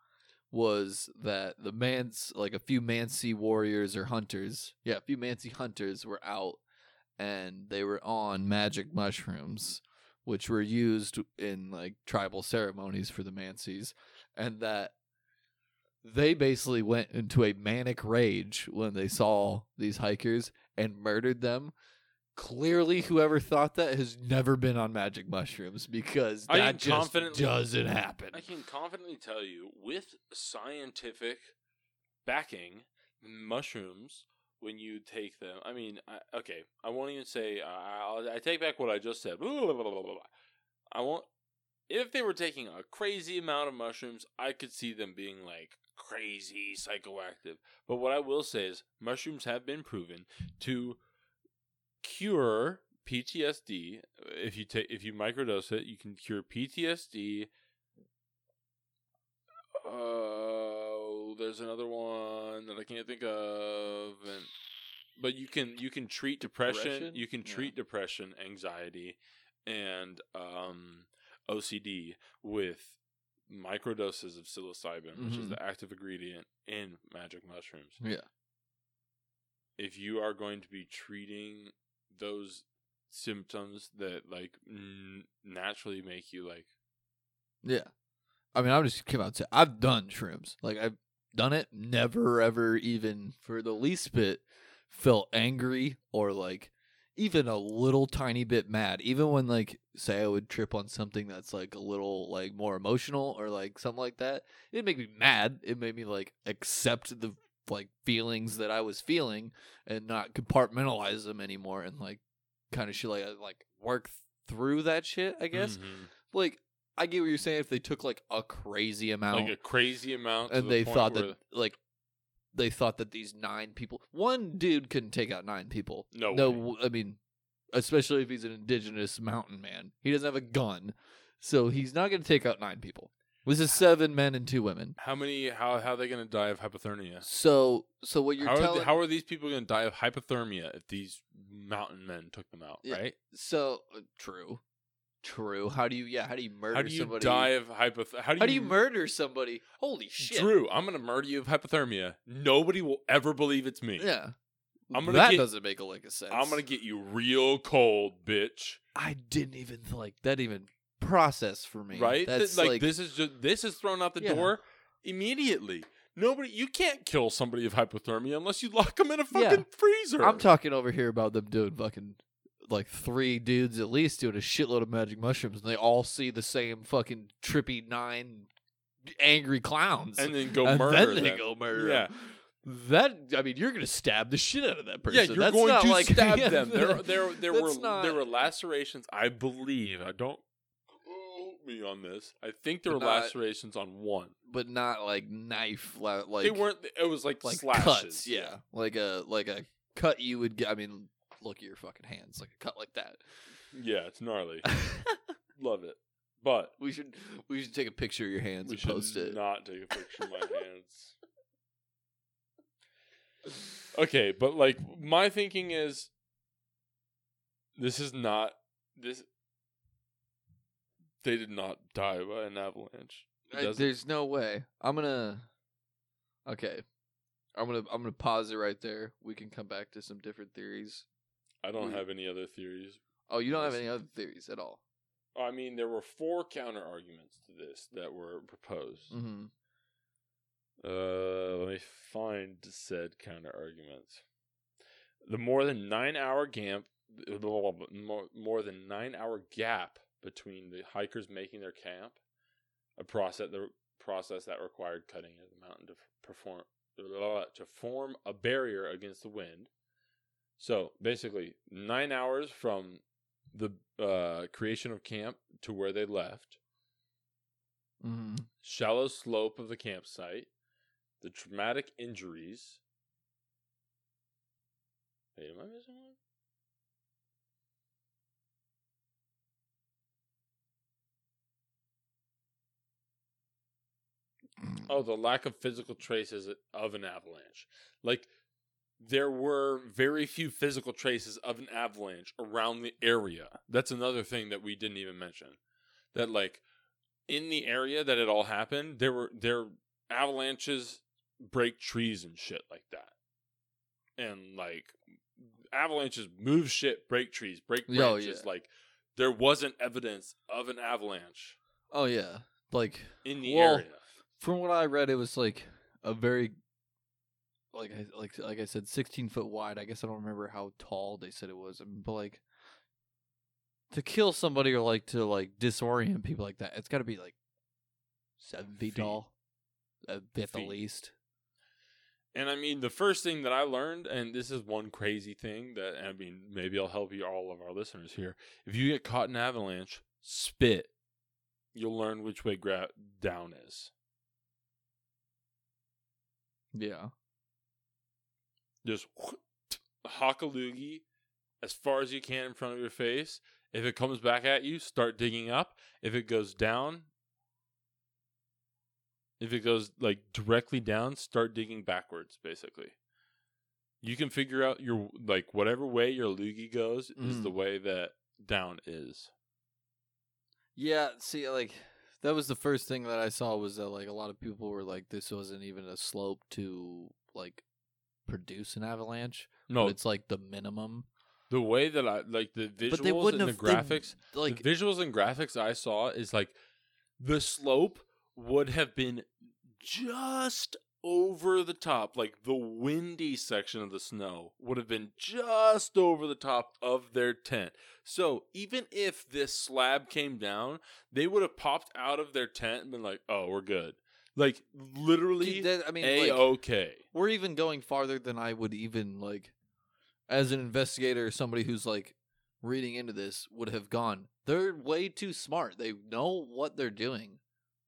was that the Mans like a few Mansi warriors or hunters, yeah, a few Mansi hunters were out and they were on magic mushrooms, which were used in like tribal ceremonies for the Mansis, and that they basically went into a manic rage when they saw these hikers and murdered them. Clearly, whoever thought that has never been on magic mushrooms because I that just doesn't happen. I can confidently tell you, with scientific backing, mushrooms when you take them. I mean, I, okay, I won't even say. Uh, I'll, I take back what I just said. Blah, blah, blah. I won't. If they were taking a crazy amount of mushrooms, I could see them being like crazy psychoactive. But what I will say is, mushrooms have been proven to cure PTSD. If you take if you microdose it, you can cure PTSD. Oh, there's another one that I can't think of, and but you can you can treat depression. Depression? You can Yeah. treat depression, anxiety, and um, OCD with microdoses of psilocybin, which is Mhm. the active ingredient in magic mushrooms yeah. if you are going to be treating those symptoms that like n- naturally make you like Yeah. I mean, I'm just came out I've done shrooms. Like I've done it, never ever even for the least bit felt angry or like even a little tiny bit mad. Even when like say I would trip on something that's like a little like more emotional or like something like that. It didn't me mad. It made me like accept the like feelings that I was feeling and not compartmentalize them anymore and like kind of shit like like work through that shit, I guess Mhm. like I get what you're saying. If they took like a crazy amount, like a crazy amount and the they thought that like they thought that these nine people, one dude couldn't take out nine people. No no. way. I mean, especially if he's an indigenous mountain man, he doesn't have a gun, so he's not going to take out nine people. This is seven men and two women. how many how how are they going to die of hypothermia So, so what you're how are, telling? they, how are these people going to die of hypothermia if these mountain men took them out Yeah. right so uh, true, true. How do you? Yeah, how do you murder somebody? how do you somebody? die of hypothermia how do you, how do you murder somebody? Holy shit! drew i'm to murder you of hypothermia nobody will ever believe it's me Yeah. I'm gonna that get- doesn't make a lick of sense. i'm to get you real cold bitch I didn't even like that even process for me. right? Th- That's like, like, this is just this is thrown out the Yeah. door immediately. Nobody, you can't kill somebody of hypothermia unless you lock them in a Yeah. fucking freezer. I'm talking over here about them doing fucking like three dudes at least doing a shitload of magic mushrooms, and they all see the same fucking trippy nine angry clowns, and then go and murder then they them. go murder. Yeah. them. That I mean, you're gonna stab the shit out of that person. Yeah, you're That's going not to like, stab yeah, them. There, there, there that's were not- there were lacerations. I believe. I don't quote me on this. I think there were not- lacerations on one. but not like knife, la- like they weren't. It was like, like slashes. cuts. Yeah, like a like a cut you would get. I mean, look at your fucking hands, like a cut like that. yeah. It's gnarly. Love it, but we should we should take a picture of your hands we and should post it. not take a picture of my hands. Okay, but like my thinking is this is not this they did not die by an avalanche. I- there's no way. I'm gonna. Okay, I'm gonna I'm gonna pause it right there. We can come back to some different theories. I don't have any other theories. Oh, you don't have any other theories at all. I mean, there were four counter arguments to this that were proposed. Mm-hmm. Uh, let me find said counter arguments. The more than nine hour gap, more, more than nine hour gap between the hikers making their camp, a process the process that required cutting of the mountain to perform to form a barrier against the wind. So basically, nine hours from the uh, creation of camp to where they left, Mm-hmm. shallow slope of the campsite, the traumatic injuries. Wait, am I missing one? Oh, the lack of physical traces of an avalanche. Like, there were very few physical traces of an avalanche around the area. That's another thing that we didn't even mention. That, like, in the area that it all happened, there were there avalanches break trees and shit like that. And like avalanches move shit, break trees, break Oh, branches. yeah. Like there wasn't evidence of an avalanche Oh yeah, like in the Well, area. from what I read, it was like a very like I like like I said, sixteen foot wide. I guess I don't remember how tall they said it was, um, but like to kill somebody or like to like disorient people like that, it's got to be like seven feet, Feet. tall, uh, at the least. And I mean, the first thing that I learned, and this is one crazy thing that I mean, maybe I'll help you all of our listeners here. If you get caught in an avalanche, spit. You'll learn which way gra- down is. Yeah, Just loogie as far as you can in front of your face. If it comes back at you, start digging up. If it goes down, if it goes like directly down, start digging backwards. Basically, you can figure out your like whatever way your loogie goes is Mhm. the way that down is. yeah. See, like that was the first thing that I saw was that like a lot of people were like, this wasn't even a slope to like produce an avalanche. No, but it's like the minimum. the way that I like the visuals and the have they- graphics. like the visuals and graphics I saw is like the slope would have been just over the top, like the windy section of the snow would have been just over the top of their tent. So even if this slab came down, they would have popped out of their tent and been like, "Oh, we're good." Like literally, Dude, that- I mean, a like, okay. we're even going farther than I would even like, as an investigator, somebody who's like reading into this would have gone. They're way too smart. They know what they're doing,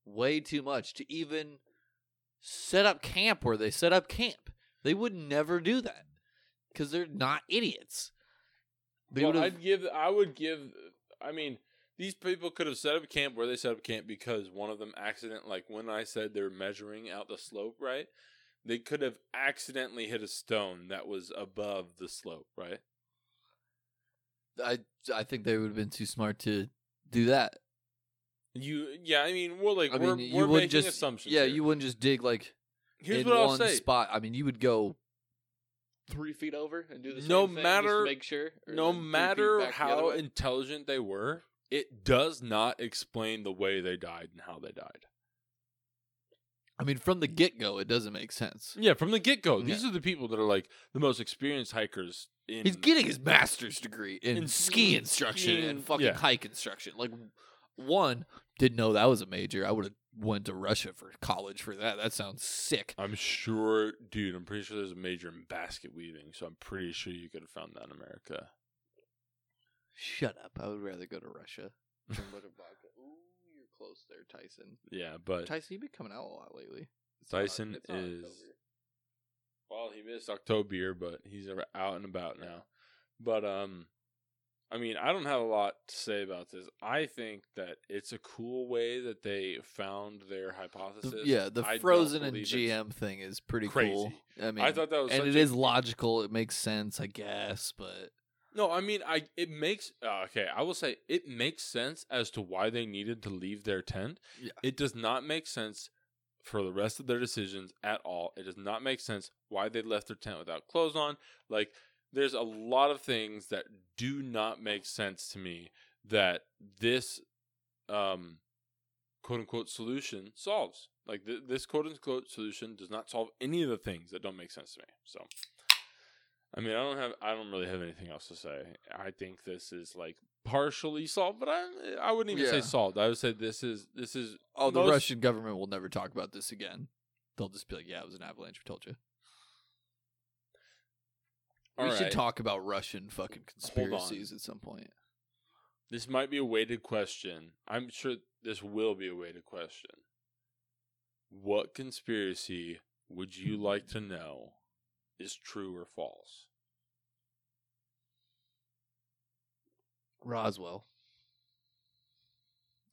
way too much to even set up camp where they set up camp. They would never do that because they're not idiots. They well, would have. I'd give. I would give. I mean, these people could have set up camp where they set up camp because one of them accident. Like when I said they're measuring out the slope, right? They could have accidentally hit a stone that was above the slope, right? I I think they would have been too smart to do that. You, yeah. I mean, we're like I we're, mean, we're wouldn't making just assumptions. yeah, here. you wouldn't just dig like Here's in what I'll one say. spot. I mean, you would go three feet over and do the No same thing matter- to make sure. no then three matter back the other how intelligent they were, it does not explain the way they died and how they died. I mean, from the mm. get go, it doesn't make sense. Yeah, from the get go, Yeah. these are the people that are like the most experienced hikers. In He's getting his master's degree in, In ski ski- instruction skiing, and fucking yeah. hike instruction. Like, one didn't know that was a major. I would have went to Russia for college for that. That sounds sick. I'm sure, dude. I'm pretty sure there's a major in basket weaving, so I'm pretty sure you could have found that in America. Shut up. I would rather go to Russia. than go to vodka. Ooh, you're close there, Tyson. Yeah, but Tyson, you've been coming out a lot lately. It's not- Tyson it's not is. October. Well, he missed October, but he's ar- out and about now. But um, I mean, I don't have a lot to say about this. I think that it's a cool way that they found their The- hypothesis. yeah, the I don't frozen and believe it's- GM thing is pretty crazy. cool. I mean, I thought that was and such it a- is logical. It makes sense, I guess. But No, I mean, I it makes uh, okay. I will say it makes sense as to why they needed to leave their tent. Yeah. It does not make sense for the rest of their decisions at all. It does not make sense why they left their tent without clothes on. Like, there's a lot of things that do not make sense to me that this um quote unquote solution solves. Like th- this quote unquote solution does not solve any of the things that don't make sense to me. So I mean, I don't have, I don't really have anything else to say. I think this is like partially solved, but I, I wouldn't even say solved. I would say this is, this is. oh, the most- Russian government will never talk about this again. They'll just be like, "Yeah, it was an avalanche. We told you." All we should talk about Russian fucking Hold on. conspiracies at some point. This might be a weighted question. I'm sure this will be a weighted question. What conspiracy would you like to know is true or false? Roswell.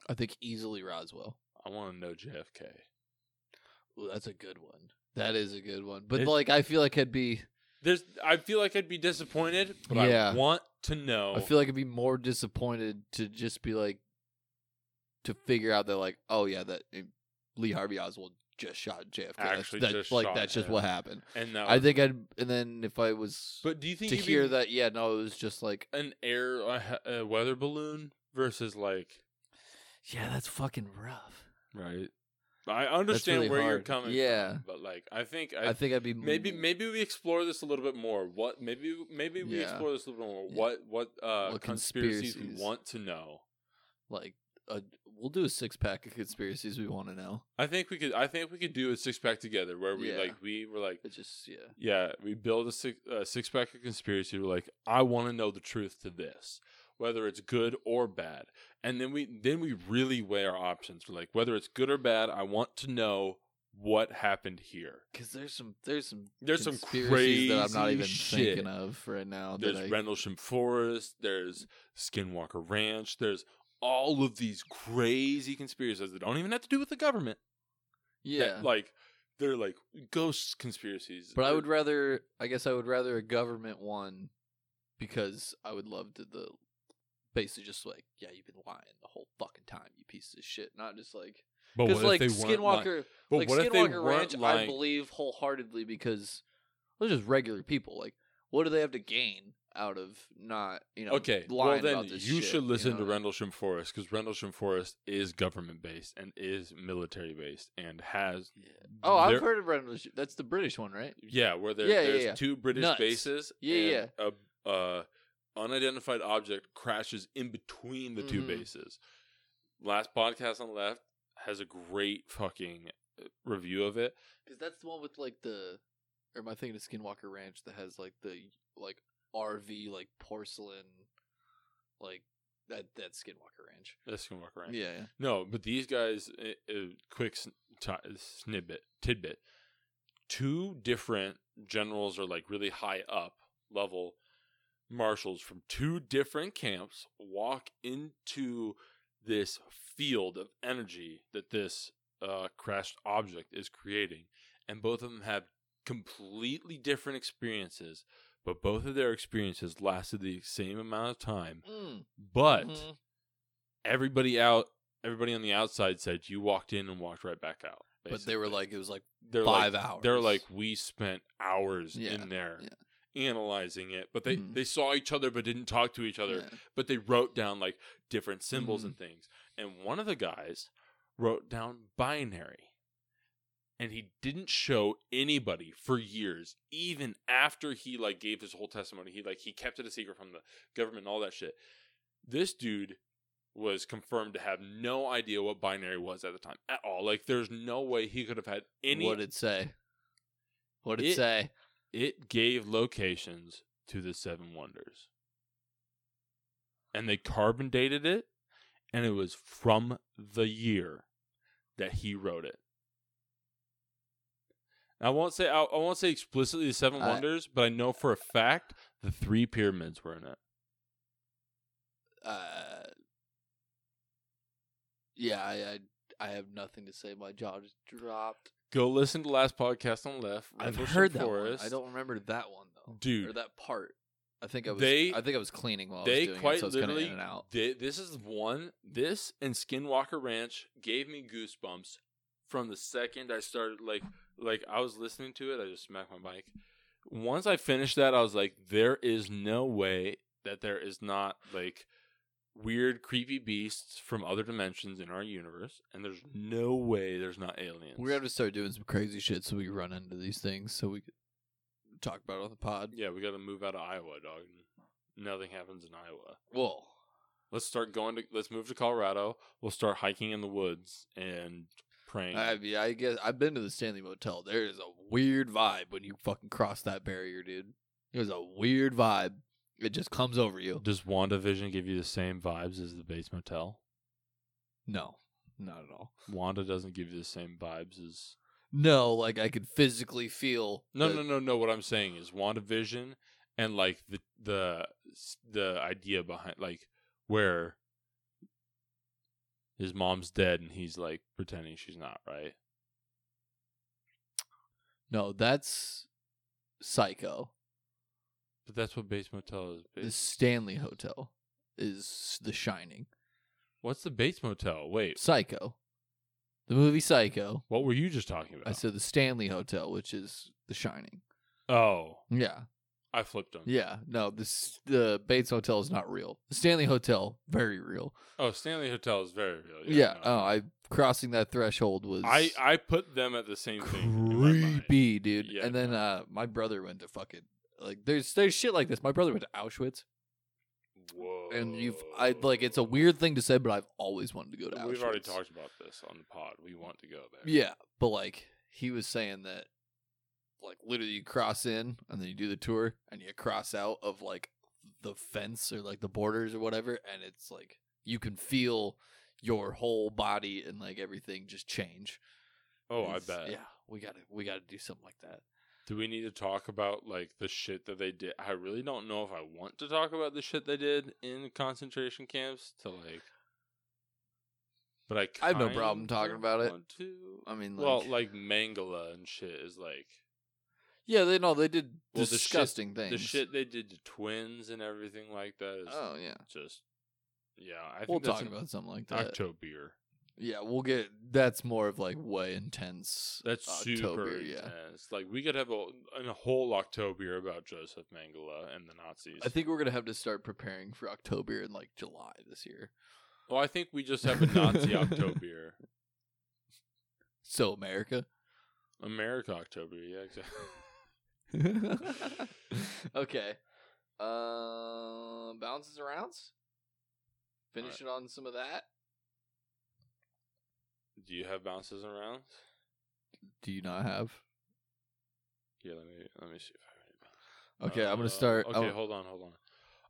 I think easily Roswell. I want to know JFK. Ooh, that's a good one. That is a good one. But It- like, I feel like I'd be. There's, I feel like I'd be disappointed, but Yeah. I want to know. I feel like I'd be more disappointed to just be like, to figure out that like, oh yeah, that eh, Lee Harvey Oswald just shot JFK. Actually That- just like that's just him. what happened. And that I think I'd and then if I was But do you think to hear that, yeah, no, it was just like an air a, a weather balloon versus like yeah, that's fucking rough. right? I understand really where you're coming Yeah. from, but like I think I, I, think I'd be maybe maybe we explore this a little bit more. What maybe maybe we Yeah. explore this a little bit more. What what uh What conspiracies, we conspiracies? want to know. like a, we'll do a six pack of conspiracies we want to know. I think we could I think we could do a six pack together where we Yeah. like we were like It just yeah. Yeah, we build a six, uh, six pack of conspiracy. We're like, I want to know the truth to this, whether it's good or bad, and then we then we really weigh our options. We're like, whether it's good or bad, I want to know what happened here. Because there's some there's some There's some conspiracies that I'm not crazy even shit. thinking of right now. There's I, Rendlesham Forest. There's Skinwalker Ranch. There's all of these crazy conspiracies that don't even have to do with the government. that, yeah, like they're like ghost conspiracies. but I would rather. I guess I would rather a government one because I would love to the basically just like yeah, you've been lying the whole fucking time, you piece of shit. Not just like But because what if like they weren't lying? Skinwalker, But like what if they Skinwalker weren't Ranch, I believe wholeheartedly because they're just regular people. Like, what do they have to gain out of not you know? Okay, well then you shit, should listen know? to Rendlesham Forest because Rendlesham Forest is government based and is military based and has Yeah. Oh, I've heard of Rendlesham. That's the British one, right? yeah where there, Yeah, yeah, there's yeah. two British Nuts. bases Yeah, and a uh, unidentified object crashes in between the two Mhm. bases. Last podcast on the left has a great fucking uh, review of it. Because that's the one with like the, or am I thinking of Skinwalker Ranch that has like the like RV like porcelain, like that that Skinwalker Ranch. This Skinwalker Ranch. Yeah, yeah. No, but these guys, uh, uh, quick sn- ti- snippet, tidbit. Two different generals are like really high up level marshals from two different camps walk into this field of energy that this uh, crashed object is creating. And both of them have completely different experiences, but both of their experiences lasted the same amount of time. Mm. But Mhm. everybody out everybody on the outside said you walked in and walked right back out But they were like it was like they're five like, hours. they're like we spent hours Yeah, in there yeah. analyzing it but they Mhm. they saw each other but didn't talk to each other yeah. but they wrote down like different symbols Mhm. and things and one of the guys wrote down binary and he didn't show anybody for years even after he like gave his whole testimony. He like he kept it a secret from the government and all that shit. This dude was confirmed to have no idea what binary was at the time at all. Like there's no way he could have had any what did it say? What did it It- say? it gave locations to the seven wonders. And they carbon dated it and it was from the year that he wrote it i won't say i, I won't say explicitly the seven I- wonders but i know for a fact the three pyramids were in it Uh, yeah, I, I I have nothing to say. My jaw just dropped. go listen to last podcast on left I've Rendlesham heard that one. I don't remember that one though, dude, or that part. I think I was. They- I think I was cleaning while I was doing quite it, so it's kind of literally in and out. thi- this is one this and skinwalker ranch gave me goosebumps from the second i started like like i was listening to it i just smacked my mic once i finished that i was like there is no way that there is not like weird creepy beasts from other dimensions in our universe and there's no way there's not aliens We're gonna have to start doing some crazy shit so we run into these things, so we could talk about it on the pod. yeah we gotta move out of iowa dog nothing happens in iowa Whoa. let's start going to let's move to colorado we'll start hiking in the woods and praying I mean, I guess I've been to the Stanley Motel. There is a weird vibe when you fucking cross that barrier, dude. There's a weird vibe. It just comes over you. Does WandaVision give you the same vibes as the Bates Motel? No, not at all. Wanda doesn't give you the same vibes as. No, like I could physically feel. No, no, no, no. What I'm saying is WandaVision and like the the the idea behind like where his mom's dead and he's like pretending she's not right. No, that's Psycho. But that's what Bates Motel is. The Bates. Stanley Hotel is The Shining. What's the Bates Motel? Wait, Psycho. The movie Psycho. What were you just talking about? I said the Stanley Hotel, which is The Shining. oh, Yeah, I flipped them. yeah. No, this the Bates Hotel is not real. The Stanley Hotel, very real. Oh, Stanley Hotel is very real. Yeah. no. Oh, I crossing that threshold was I I put them at the same thing. in my mind. creepy, dude. Yeah, and then no. uh my brother went to fucking like there's there's shit like this. My brother went to Auschwitz, Whoa. and you've I like it's a weird thing to say, but I've always wanted to go to Auschwitz. We've already talked about this on the pod. We want to go there. Yeah, but like he was saying that, like literally you cross in and then you do the tour and you cross out of like the fence or like the borders or whatever, and it's like you can feel your whole body and like everything just change. Oh, I bet. Yeah, we gotta we gotta do something like that. Do we need to talk about like the shit that they did? I really don't know if I want to talk about the shit they did in concentration camps to like. But I I have no problem talking about it. To. I mean, like, well, like Mengele and shit is like yeah, they know they did Well, the shit- disgusting things. the shit they did to twins and everything like that is Oh yeah, just. Yeah, I think we'll talk about something like that. October. Yeah, we'll get. That's more of like way intense. That's super October, intense. yeah. Like we could have a, a whole October about Joseph Mengele and the Nazis. I think we're gonna have to start preparing for October in like July this year. Well, I think we just have a Nazi October, So America. America October. Yeah, exactly. okay. Uh, bounces around. Finish it on some of that. Do you have bounces around? Do you not have? Yeah, let me let me see if I have any bounces. Okay, I'm Uh, gonna start. Okay, I'll- hold on, hold on.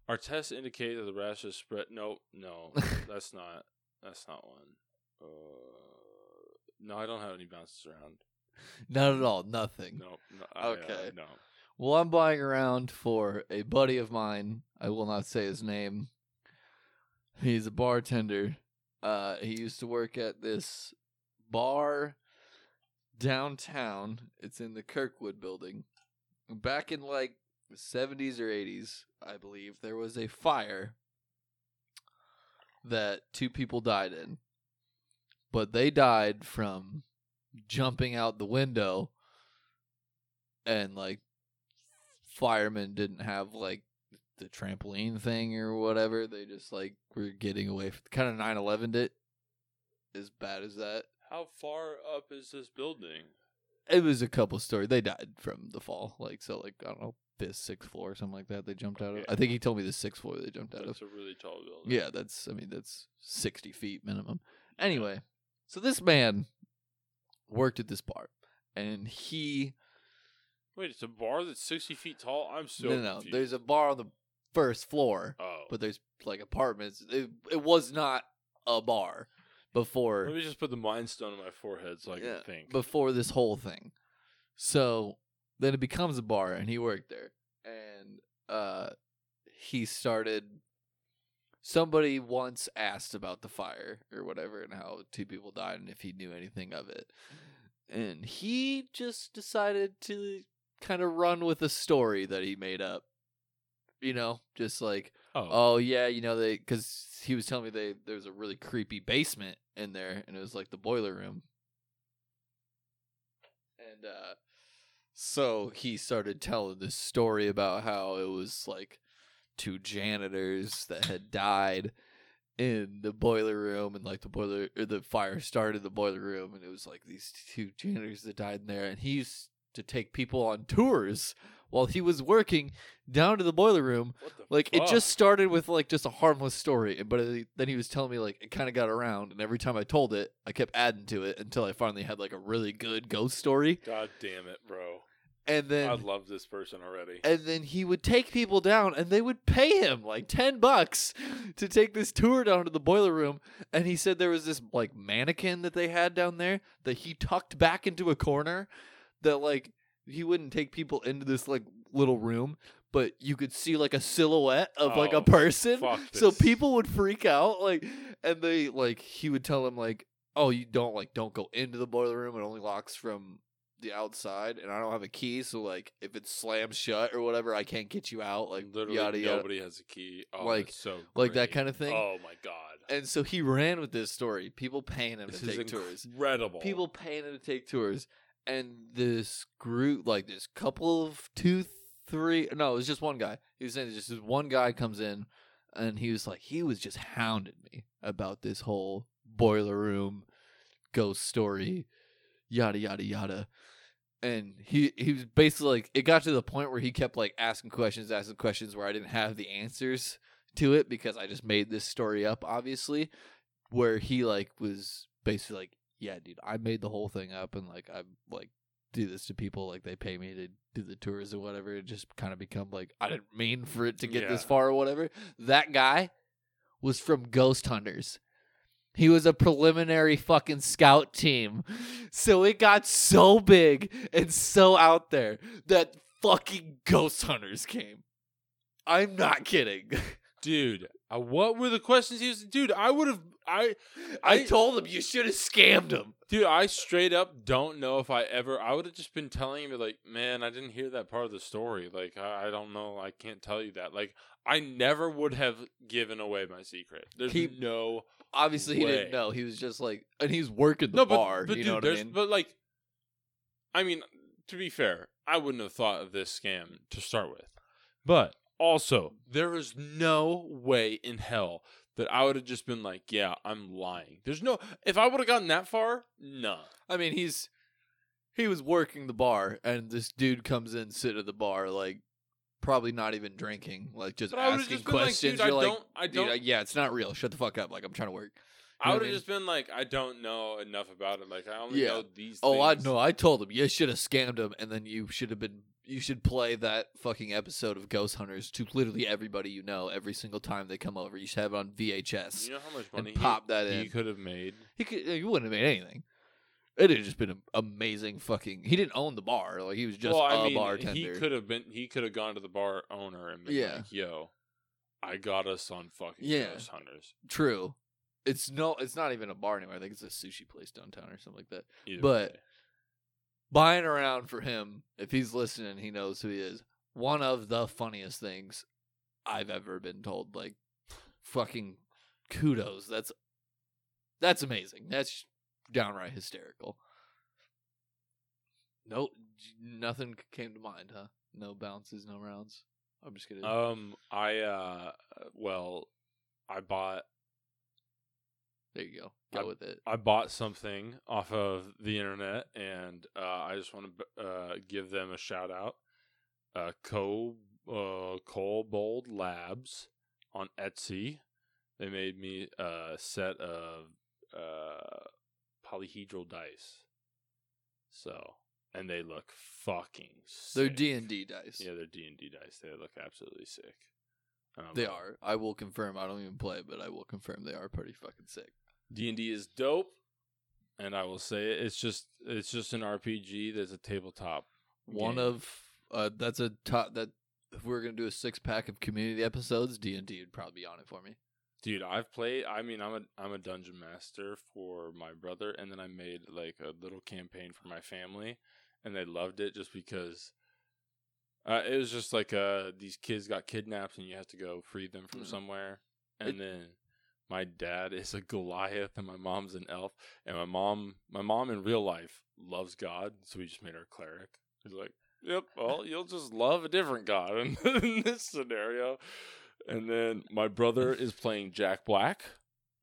Our tests indicate that the rash is spread. No, no, that's not. That's not one. Uh, no, I don't have any bounces around. Not at all. Nothing. No, no I, uh, Okay. no. Well, I'm buying around for a buddy of mine. I will not say his name. He's a bartender. Uh, he used to work at this bar downtown. It's in the Kirkwood building. Back in like 70s or 80s, I believe, there was a fire that two people died in. But they died from jumping out the window and like firemen didn't have like the trampoline thing or whatever. They just like were getting away from kind of 9/11 it as bad as that. How far up is this building? It was a couple stories. They died from the fall, like so, like I don't know, fifth, sixth floor or something like that. They jumped out of. I think he told me the sixth floor they jumped out of. That's a really tall building. Yeah, that's. I mean, that's sixty feet minimum. Anyway, so this man worked at this bar, and he Wait, it's a bar that's sixty feet tall. I'm so no, no, confused. There's a bar on the first floor, oh, but there's like apartments. It, it was not a bar before let me just put the mind stone on my forehead so I can think. before this whole thing. So then it becomes a bar, and he worked there, and uh, he started. Somebody once asked about the fire or whatever, and how two people died, and if he knew anything of it, and he just decided to kind of run with a story that he made up. You know, just like oh, Oh yeah, you know they because he was telling me they there was a really creepy basement in there, and it was like the boiler room. And uh, so he started telling this story about how it was like two janitors that had died in the boiler room, and like the boiler or the fire started in the boiler room, and it was like these two janitors that died in there, and he used to take people on tours while he was working down to the boiler room the like it just started with like just a harmless story, but it, then he was telling me like it kind of got around, and every time I told it, I kept adding to it until I finally had like a really good ghost story. God damn it, bro! And then I love this person already. and then he would take people down, and they would pay him like ten bucks to take this tour down to the boiler room. And he said there was this like mannequin that they had down there that he tucked back into a corner, that like he wouldn't take people into this like little room. But you could see like a silhouette of like Oh, a person, fuck so people would freak out. Like, and they like he would tell them like, "Oh, you don't like don't go into the boiler room. It only locks from the outside, and I don't have a key. So like, if it slams shut or whatever, I can't get you out. Like, Literally, yada yada, nobody has a key. Oh, Like- so like that kind of thing. Oh my god! And so he ran with this story. People paying him This to take tours. incredible. People paying him to take tours. And this group, like this couple of two, three, no, it was just one guy. He was saying just this one guy comes in and he was like, he was just hounding me about this whole boiler room ghost story, yada, yada, yada. And he, he was basically like, it got to the point where he kept like asking questions, asking questions where I didn't have the answers to it because I just made this story up, obviously. Where he like was basically like, yeah, dude, I made the whole thing up and like I like do this to people like they pay me to do the tours or whatever. It just kind of become like I didn't mean for it to get this far or whatever. That guy was from Ghost Hunters. He was a preliminary fucking scout team. So it got so big and so out there that fucking Ghost Hunters came. I'm not kidding. dude. Uh, what were the questions he was? Dude, I would have. I, I I- told him you should have scammed him. dude, I straight up don't know if I ever. I would have just been telling him like, man, I didn't hear that part of the story. Like, I, I don't know. I can't tell you that. Like, I never would have given away my secret. There's He- no. Obviously, he didn't know. He was just like, and he's working the no, but, bar. but you dude, know what I there's mean? but like, I mean, to be fair, I wouldn't have thought of this scam to start with, but also there is no way in hell that I would have just been like, yeah, I'm lying. There's no. If I would have gotten that far, no. I mean, he's he was working the bar, and this dude comes in, sit at the bar, like probably not even drinking, like just But I would've asking just been like, questions. dude, I You're like, don't- I "Dude, don't- yeah, it's not real. Shut the fuck up. Like I'm trying to work. I know would I have mean? just been like, I don't know enough about it. Like, I only Yeah. know these. Oh, I things. know. I told him you should have scammed him, and then you should have been. You should play that fucking episode of Ghost Hunters to literally everybody you know every single time they come over. You should have it on VHS. You know how much and money pop he, that he in. could have made. He could. You wouldn't have made anything. It'd have just been an amazing fucking. He didn't own the bar. Like he was just well, a I mean, bartender. he could have been. He could have gone to the bar owner and been Yeah. like, "Yo, I got us on fucking Yeah. Ghost Hunters." True. It's no. It's not even a bar anymore. I think it's a sushi place downtown or something like that. Either But- way. Buying around for him, if he's listening, he knows who he is. One of the funniest things I've ever been told. Like, fucking kudos. That's that's amazing. That's downright hysterical. Nope, nothing came to mind, huh? No bounces, no rounds. I'm just kidding. um, I uh, well, I bought there you go. Go I- with it. I bought something off of the internet, and uh, I just want to uh, give them a shout out. Uh, Co uh, Bold Labs on Etsy. They made me a set of uh, polyhedral dice. So, and they look fucking. They're. D and D dice. Yeah, they're D and D dice. They look absolutely sick. Um, They are. I will confirm. I don't even play, but I will confirm they are pretty fucking sick. D and D is dope, and I will say it, it's just it's just an RPG that's a tabletop. One game. of uh, that's a top that if we are gonna do a six pack of community episodes, D and D would probably be on it for me. Dude. I've played. I mean, I'm a I'm a dungeon master for my brother, and then I made like a little campaign for my family, and they loved it just because. Uh, it was just like uh, these kids got kidnapped, and you have to go free them from Mhm. somewhere, and It- then my dad is a Goliath and my mom's an elf. And my mom, my mom in real life loves God, so we just made her a cleric. He's like, "Yep, well, you'll just love a different God in, in this scenario." And then my brother is playing Jack Black.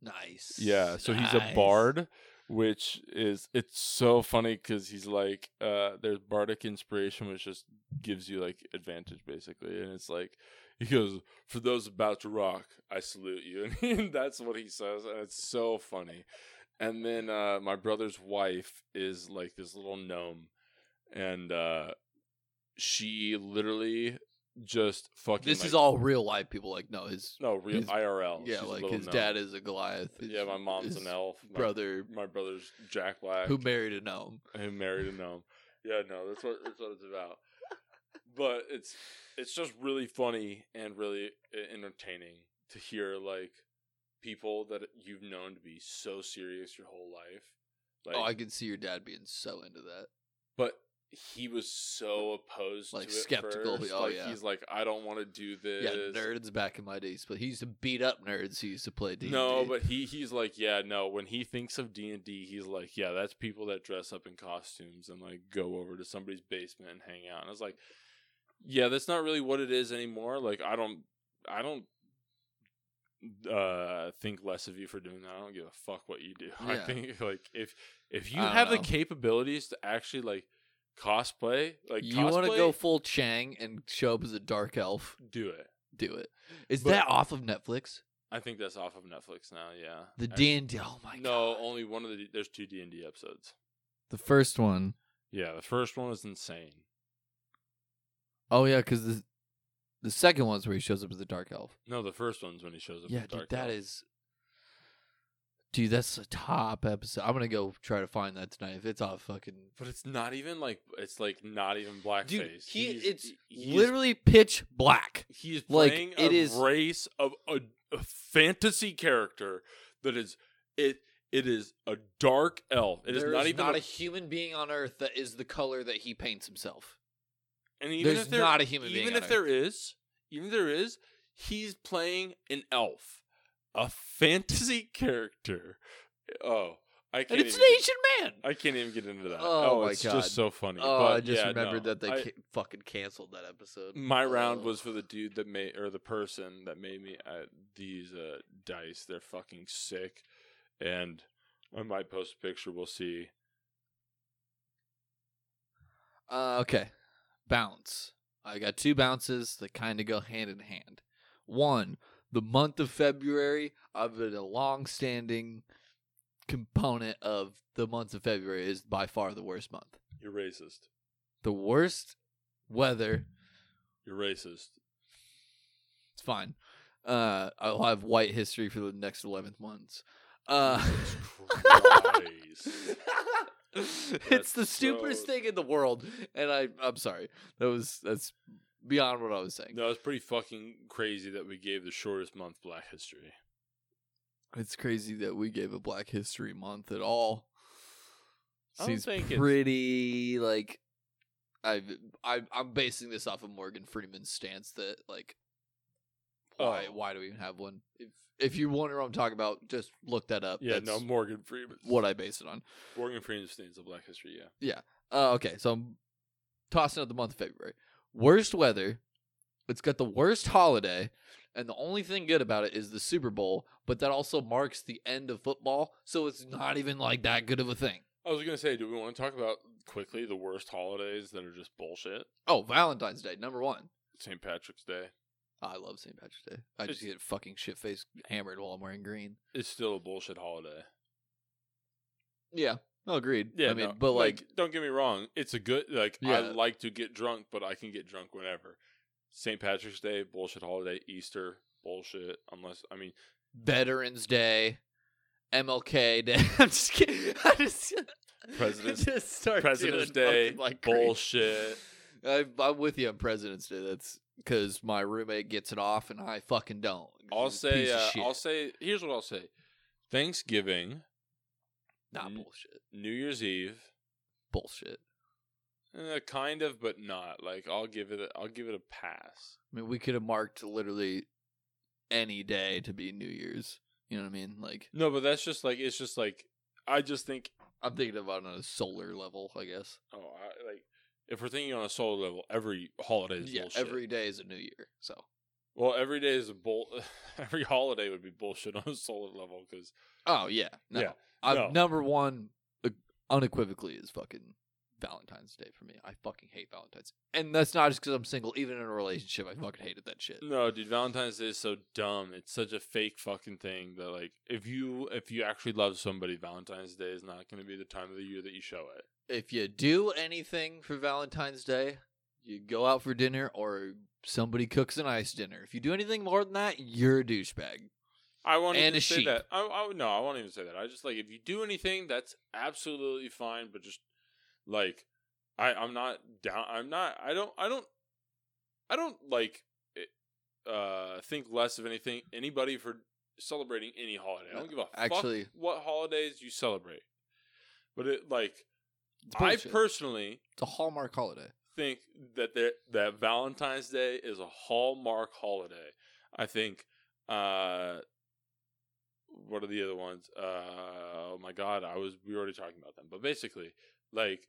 Nice. Yeah, so he's a Nice. bard, which is it's so funny because he's like, uh, there's bardic inspiration, which just gives you like advantage basically, and it's like he goes, "For those about to rock, I salute you," and that's what he says, and it's so funny. And then uh, my brother's wife is like this little gnome, and uh, she literally just fucking. This like- is all real life people. Like no, his no real his- IRL. yeah, She's like his gnome. dad is a Goliath. his- Yeah, my mom's an elf. My, Brother my brother's Jack Black, who married a gnome. who married a gnome. Yeah, no, that's what that's what it's about. But it's it's just really funny and really e- entertaining to hear like people that you've known to be so serious your whole life. Like, oh, I can see your dad being so into that. but he was so opposed Like, to it skeptical, first. oh, like, yeah. he's like, I don't want to do this. Yeah, nerds back in my days, but he used to beat up nerds who used to play D. No, but he he's like, yeah, no. When he thinks of D and D, he's like, yeah, that's people that dress up in costumes and like go over to somebody's basement and hang out. And I was like, yeah, that's not really what it is anymore. Like, I don't, I don't uh think less of you for doing that. I don't give a fuck what you do. I think like if if you I have the capabilities to actually like cosplay, like you want to go full Chang and show up as a dark elf? do it. Do it. Is But- that off of Netflix? I think that's off of Netflix now. Yeah, The D and D. Oh my no, god. only one of the. There's two D and D episodes. The first one. Yeah, the first one was insane. Oh yeah, because the the second one's where he shows up as a dark elf. No, the first one's when he shows up. Yeah, as dude, Dark that Elf. is. Dude, that's a top episode. I'm gonna go try to find that tonight. If it's off fucking. But it's not even like it's like not even blackface. Dude, he He's- it's he's- literally pitch black. he's playing it a is- race of a, a fantasy character that is it. It is a dark elf. It is not is even not a, a human being on Earth that is the color that he paints himself. and even there's if there, not a human even being if on there is, even if there is, he's playing an elf, a fantasy character. Oh, I can't. And it's an Asian man. I can't even get into that. Oh my it's God. just so funny. Oh, but I just yeah, remembered no, that they I- ca- fucking canceled that episode. my round Oh. was for the dude that made or the person that made me uh, these uh, dice. They're fucking sick, and I might post a picture. We'll see. Uh, okay. Bounce. I got two bounces that kind of go hand in hand. One, the month of February, I've been a long standing component of the month of February is by far the worst month. You're racist. The worst weather, You're racist. it's fine. Uh, I'll have white history for the next 11 months. Uh, it's the stupidest so- thing in the world, and I I'm sorry. That was that's beyond what I was saying. no, it's pretty fucking crazy that we gave the shortest month Black History. It's crazy that we gave a Black History Month at all. I don't Seems think it's- pretty like I've I I'm basing this off of Morgan Freeman's stance that like why Oh. why do we even have one? If if you wonder what I'm talking about, just look that up. Yeah, That's no, Morgan Freeman. what I base it on. Morgan Freeman stands of Black History. Yeah. Yeah. Uh, okay, so I'm tossing out the month of February. Worst weather. It's got the worst holiday, and the only thing good about it is the Super Bowl. But that also marks the end of football, so it's not even like that good of a thing. I was gonna say, do we want to talk about quickly the worst holidays that are just bullshit? Oh, Valentine's Day, number one. St. Patrick's Day. I love St. Patrick's Day. I just get fucking shit faced hammered while I'm wearing green. It's still a bullshit holiday. Yeah, no, agreed. Yeah, I mean, no, but like, don't get me wrong, it's a good like I like to get drunk, but I can get drunk whenever. St. Patrick's Day, bullshit holiday. Easter, bullshit. Unless I mean, Veterans Day, MLK Day. I'm just kidding. I just President's- just start President's Day, like bullshit. I, I'm with you on President's Day. That's because my roommate gets it off and I fucking don't. I'll say, uh. I'll say. Here's what I'll say: Thanksgiving, not n- bullshit. New Year's Eve, Bullshit. eh, kind of, but not. Like I'll give it. A, I'll give it a pass. I mean, we could have marked literally any day to be New Year's. You know what I mean? Like, No, but that's just like it's just like I just think. I'm thinking about it on a solar level, I guess. Oh, I, like if we're thinking on a solar level, every holiday is yeah, bullshit. every day is a new year. So, Well, every day is a bull. every holiday would be bullshit on a solar level because oh yeah, no, Yeah, I'm no. number one uh, unequivocally is fucking Valentine's Day for me. I fucking hate Valentine's, and that's not just because I'm single. Even in a relationship, I fucking hated that shit. no, dude, Valentine's Day is so dumb. It's such a fake fucking thing that like if you if you actually love somebody, Valentine's Day is not going to be the time of the year that you show it. If you do anything for Valentine's Day, you go out for dinner or somebody cooks an ice dinner. If you do anything more than that, you're a douchebag. I won't And even a say sheep. that. I, I no, I won't even say that. I just like if you do anything, that's absolutely fine. But just like I, I'm not down. I'm not. I don't. I don't. I don't like uh think less of anything anybody for celebrating any holiday. I don't give a Actually- fuck what holidays you celebrate. But it like I personally it's a Hallmark holiday. Think that there, that Valentine's Day is a hallmark holiday. I think. Uh, what are the other ones? Uh, oh my god, I was we were already talking about them, but basically, like,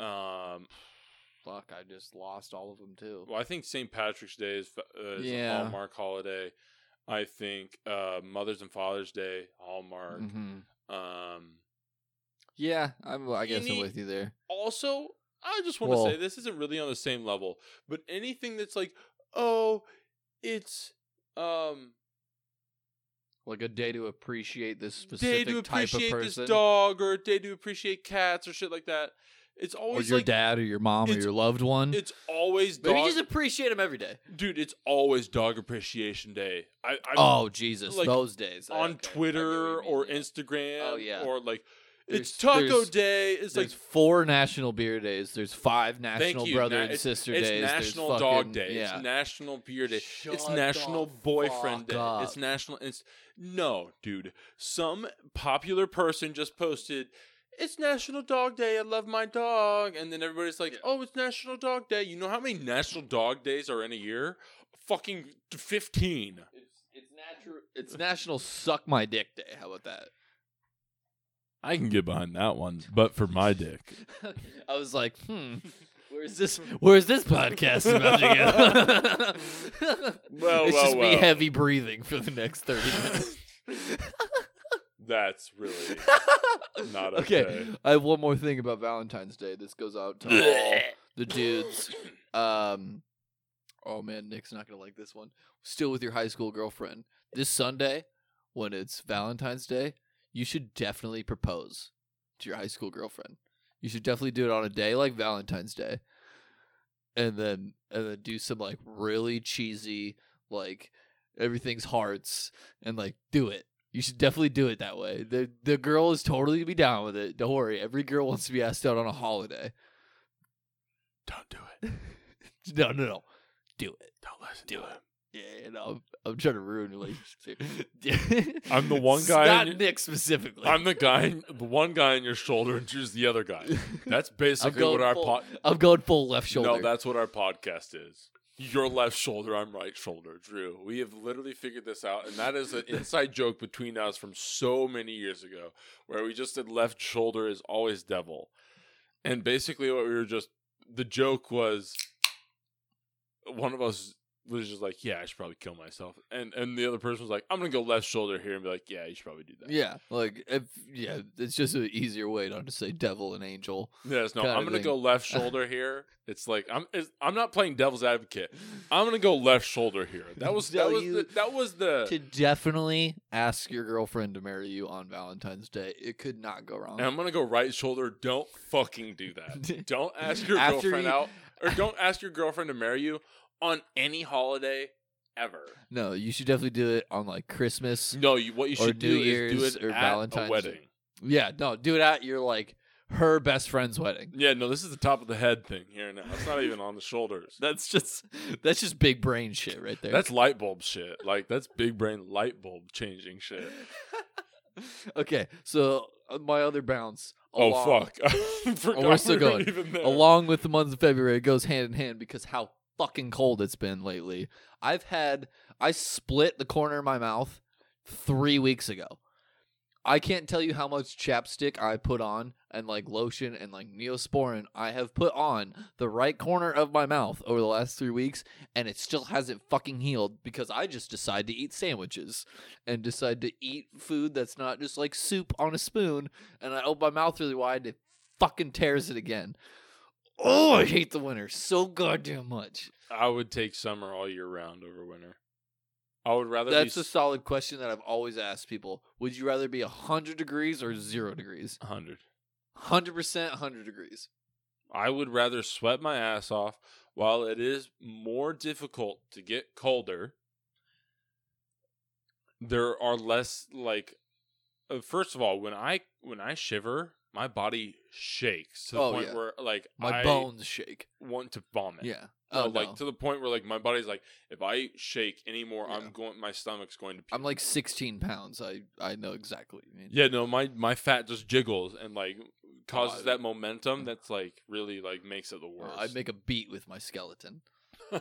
um, Fuck, I just lost all of them too. well, I think St. Patrick's Day is, uh, is Yeah. a hallmark holiday. I think uh, Mother's and Father's Day hallmark. Mhm. Um, Yeah, I'm. I guess I'm with you there. also, I just want Well- to say this isn't really on the same level, but anything that's like, oh, it's um Like a day to appreciate this day specific to type of appreciate this dog or a day to appreciate cats or shit like that. It's or always your like dad, or your mom, or your loved one. it's always dog. Maybe just appreciate them every day. dude, it's always dog appreciation day. I, I oh Jesus, like, those days on Okay, I get what Twitter or. Instagram Oh, yeah. or like it's Taco Day. It's like There's four national beer days. There's five national you. brother Na- and it's- sister it's days. There's National fucking- Dog Day. Yeah. It's National Beer Day. it's Shut National the Boyfriend fuck Day. up. It's National. It's no, dude. Some popular person just posted. It's National Dog Day. I love my dog, and then everybody's like. "Oh, it's National Dog Day." You know how many National Dog Days are in a year? Fucking fifteen. It's it's natural. It's National Suck My Dick Day. How about that? I can get behind that one, but for my dick. I was like, hmm. Where's this? Where's this podcast about to go? Well, it's well, just me heavy breathing for the next thirty minutes. That's really not okay. okay. I have one more thing about Valentine's Day. This goes out to all the dudes. Um, oh man, Nick's not gonna like this one. Still with your high school girlfriend this Sunday, when it's Valentine's Day, you should definitely propose to your high school girlfriend. You should definitely do it on a day like Valentine's Day, and then and then do some like really cheesy like everything's hearts and like do it. You should definitely do it that way. The the girl is totally gonna be down with it. Don't worry. Every girl wants to be asked out on a holiday. Don't do it. No, no, no. Do it. Don't listen Do to it. him. Yeah, you know, I'm, trying to ruin relationships. I'm the one guy Not in Nick specifically. I'm the guy, the one guy on your shoulder, and choose the other guy. That's basically what our full- pod. I'm going full left shoulder. No, that's what our podcast is. Your left shoulder, I'm right shoulder. Drew, we have literally figured this out, and that is an inside joke between us from so many years ago, where we just said left shoulder is always devil, and basically what we were just the joke was one of us was just like, yeah, I should probably kill myself, and and the other person was like, I'm gonna go left shoulder here and be like, yeah, you should probably do that. yeah, like if yeah, it's just an easier way not to say devil and angel. Yes, no, I'm gonna thing. go left shoulder here. It's like I'm. It's, I'm not playing devil's advocate. I'm gonna go left shoulder here. That was that was the, that was the. To definitely ask your girlfriend to marry you on Valentine's Day, it could not go wrong. and I'm gonna go right shoulder. Don't fucking do that. Don't ask your After girlfriend you- out, or don't ask your girlfriend to marry you on any holiday ever. no, you should definitely do it on like Christmas. No, you what you should do is do it or at Valentine's a wedding. Yeah, no, do it at your like her best friend's wedding. Yeah, no, this is the top of the head thing here now. It's not even on the shoulders. That's just that's just big brain shit right there. That's light bulb shit. Like that's big brain light bulb changing shit. okay. So uh, my other bounce. Oh fuck! I forgot we're still going. even there. along with the month of February, it goes hand in hand because how fucking cold it's been lately. I've had I split the corner of my mouth three weeks ago. I can't tell you how much chapstick I put on and like lotion and like neosporin I have put on the right corner of my mouth over the last three weeks, and it still hasn't fucking healed because I just decide to eat sandwiches and decide to eat food that's not just like soup on a spoon, and I open my mouth really wide it fucking tears it again. Oh, I hate the winter so goddamn much. I would take summer all year round over winter. I would rather That's be a solid question that I've always asked people. Would you rather be 100 degrees or 0 degrees? hundred. 100% 100 degrees. I would rather sweat my ass off while it is more difficult to get colder. There are less like uh, first of all, when I when I shiver, my body shakes to the Oh, point yeah. where like My I bones shake. want to vomit. Yeah. No, Oh, like no. to the point where like my body's like, if I shake anymore, Yeah. I'm going. My stomach's going to. Puke. I'm like 16 pounds. I, I know exactly what you mean. Yeah, no, my my fat just jiggles and like causes I- that momentum that's like really like makes it the Uh, worst. I'd make a beat with my skeleton.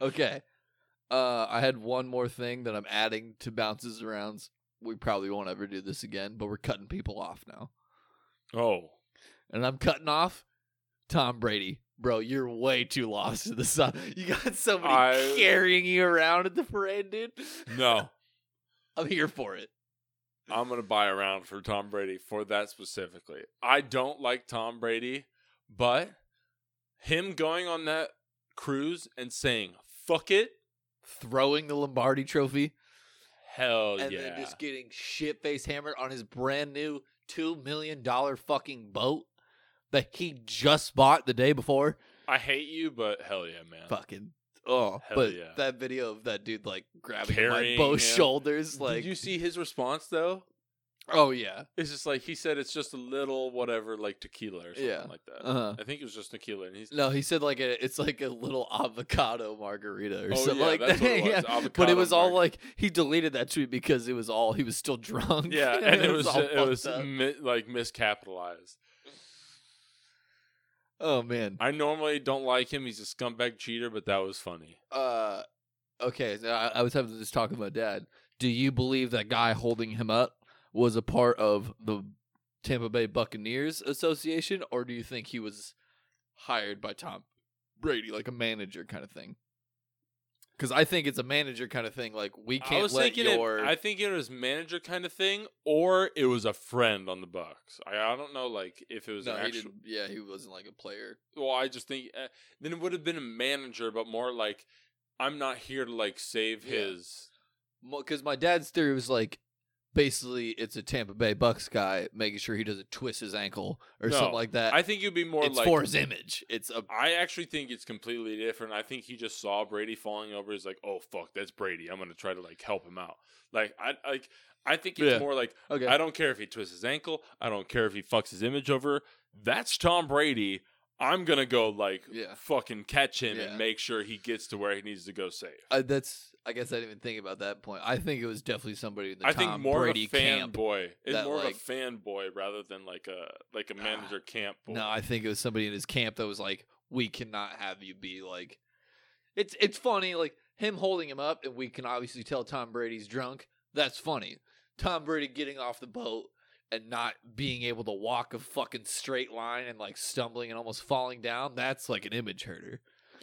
okay. Uh, I had one more thing that I'm adding to bounces arounds. We probably won't ever do this again, but we're cutting people off now. oh, And I'm cutting off Tom Brady. Bro, you're way too lost in the sun. You got somebody I- carrying you around at the parade, dude. no. I'm here for it. I'm gonna buy a round for Tom Brady for that specifically. I don't like Tom Brady, but him going on that cruise and saying "fuck it," Throwing the Lombardi trophy hell and yeah! And then just getting shit face hammered on his brand new two million dollar fucking boat that he just bought the day before. I hate you, but hell yeah, man. Fucking oh, Hell but yeah. that video of that dude like grabbing Carrying my both him. shoulders, like Did you see his response though? Oh yeah, It's just like he said it's just a little whatever, like tequila or something Yeah. like that. uh-huh. I think it was just tequila, and he's No, he said like a, it's like a little avocado margarita or Oh, something yeah, like that. it was, yeah. But it was all like he deleted that tweet because it was all he was still drunk. yeah, and it was all it was fucked up. mi- like miscapitalized. oh man. I normally don't like him; he's a scumbag cheater, but that was funny. Uh, okay. I, I was having this talk with my dad. Do you believe that guy holding him up was a part of the Tampa Bay Buccaneers Association, or do you think he was hired by Tom Brady, like a manager kind of thing? Because I think it's a manager kind of thing. Like we can't was let thinking, your. it, I think it was manager kind of thing, or it was a friend on the Bucs. I, I don't know, like if it was no, an actual. Yeah, he wasn't like a player. Well, I just think uh, then it would have been a manager, but more like I'm not here to like save Yeah. his. Because my dad's theory was like, basically, it's a Tampa Bay Bucs guy making sure he doesn't twist his ankle or No, something like that. I think it'd be more it's like for his image. It's a I actually think it's completely different. I think he just saw Brady falling over. He's like, "Oh fuck, that's Brady. I'm gonna try to like help him out." Like I like I think it's Yeah. more like okay. I don't care if he twists his ankle. I don't care if he fucks his image over. That's Tom Brady. I'm gonna go like Yeah. fucking catch him Yeah. and make sure he gets to where he needs to go safe. Uh, that's. I guess I didn't even think about that point. I think it was definitely somebody in the I Tom think more Brady of a camp. fanboy. It's that, more like- of a fanboy rather than like a like a manager camp boy. No, I think it was somebody in his camp that was like, "We cannot have you be like." It's it's funny, like him holding him up, and we can obviously tell Tom Brady's drunk. That's funny. Tom Brady getting off the boat and not being able to walk a fucking straight line and like stumbling and almost falling down. That's like an image herder.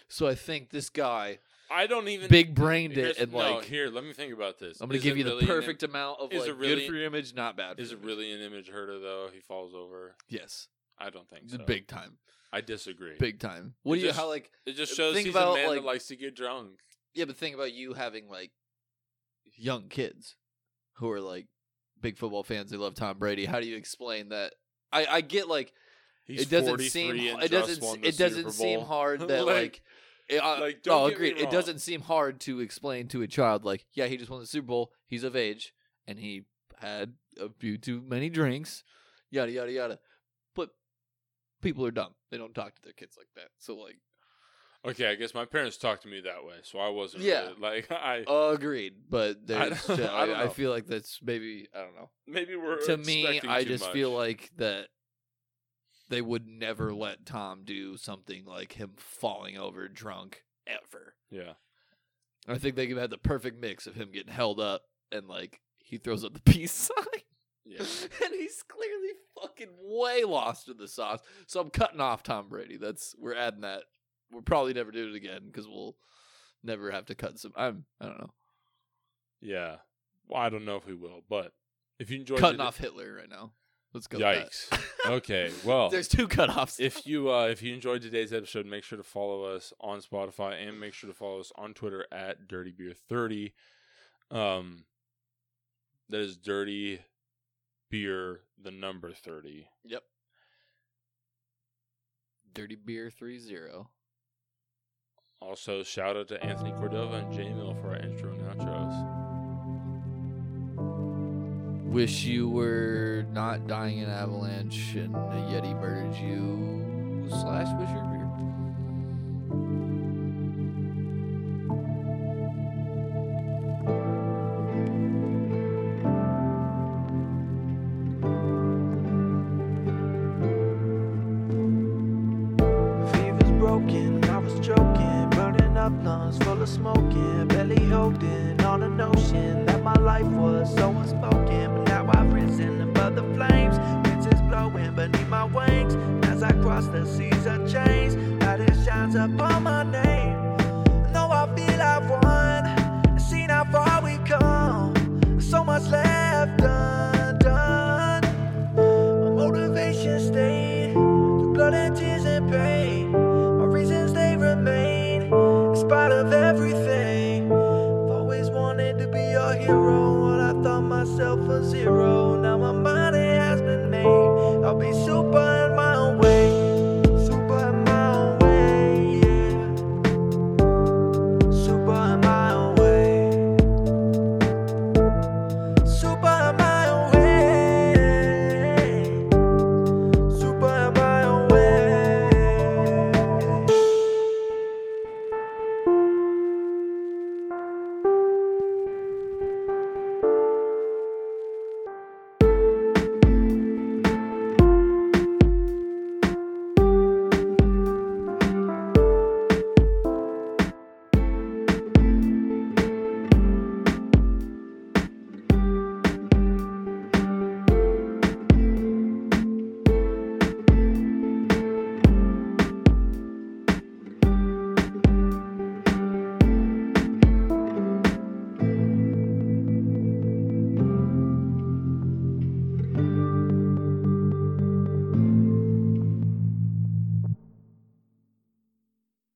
So I think this guy I don't even big brained it and no, like here. Let me think about this. I'm gonna Is give you the really an perfect amount of like really- good for your image, not bad. Is it your really an image herder though? He falls over. Yes, I don't think so. big time, I disagree. big time. What It do you how like? It just uh, shows think he's about, a man like- that likes to get drunk. Yeah, but think about you having like young kids who are like big football fans. They love Tom Brady. How do you explain that? I I get like He's it doesn't seem it doesn't it doesn't seem hard that like. it- I- uh, like, no, don't get me agreed. It doesn't seem hard to explain to a child like, yeah, he just won the Super Bowl. He's of age, and he had a few too many drinks. Yada yada yada. But people are dumb. They don't talk to their kids like that. So like, Okay, I guess my parents talked to me that way, so I wasn't. Yeah. really- like I agreed. But there's, I, I I feel like that's maybe I don't know. maybe we're to me, I just much. feel like that they would never let Tom do something like him falling over drunk ever. yeah. I think they could have the perfect mix of him getting held up and like he throws up the peace sign. Yeah. and he's clearly fucking way lost in the sauce. So I'm cutting off Tom Brady. That's we're adding that. We'll probably never do it again because we'll never have to cut some. I'm I don't know Yeah. Well, I don't know if we will, but if you enjoyed cutting it, off Hitler right now. Let's go. Yikes. okay. Well, There's two cutoffs. if you uh if you enjoyed today's episode, make sure to follow us on Spotify and make sure to follow us on Twitter at Dirty Beer Thirty. Um, that is Dirty Beer the number thirty. Yep. Dirty Beer 3 0. Also, shout out to Anthony Cordova and J Mill for our intro and outros. wish you were not dying in avalanche and a yeti murdered you slash wish you were. Fever's broken. I was choking, burning up lungs full of smoking, Belly holding on a notion that my life was so wings as I cross the seas of change. that it shines upon my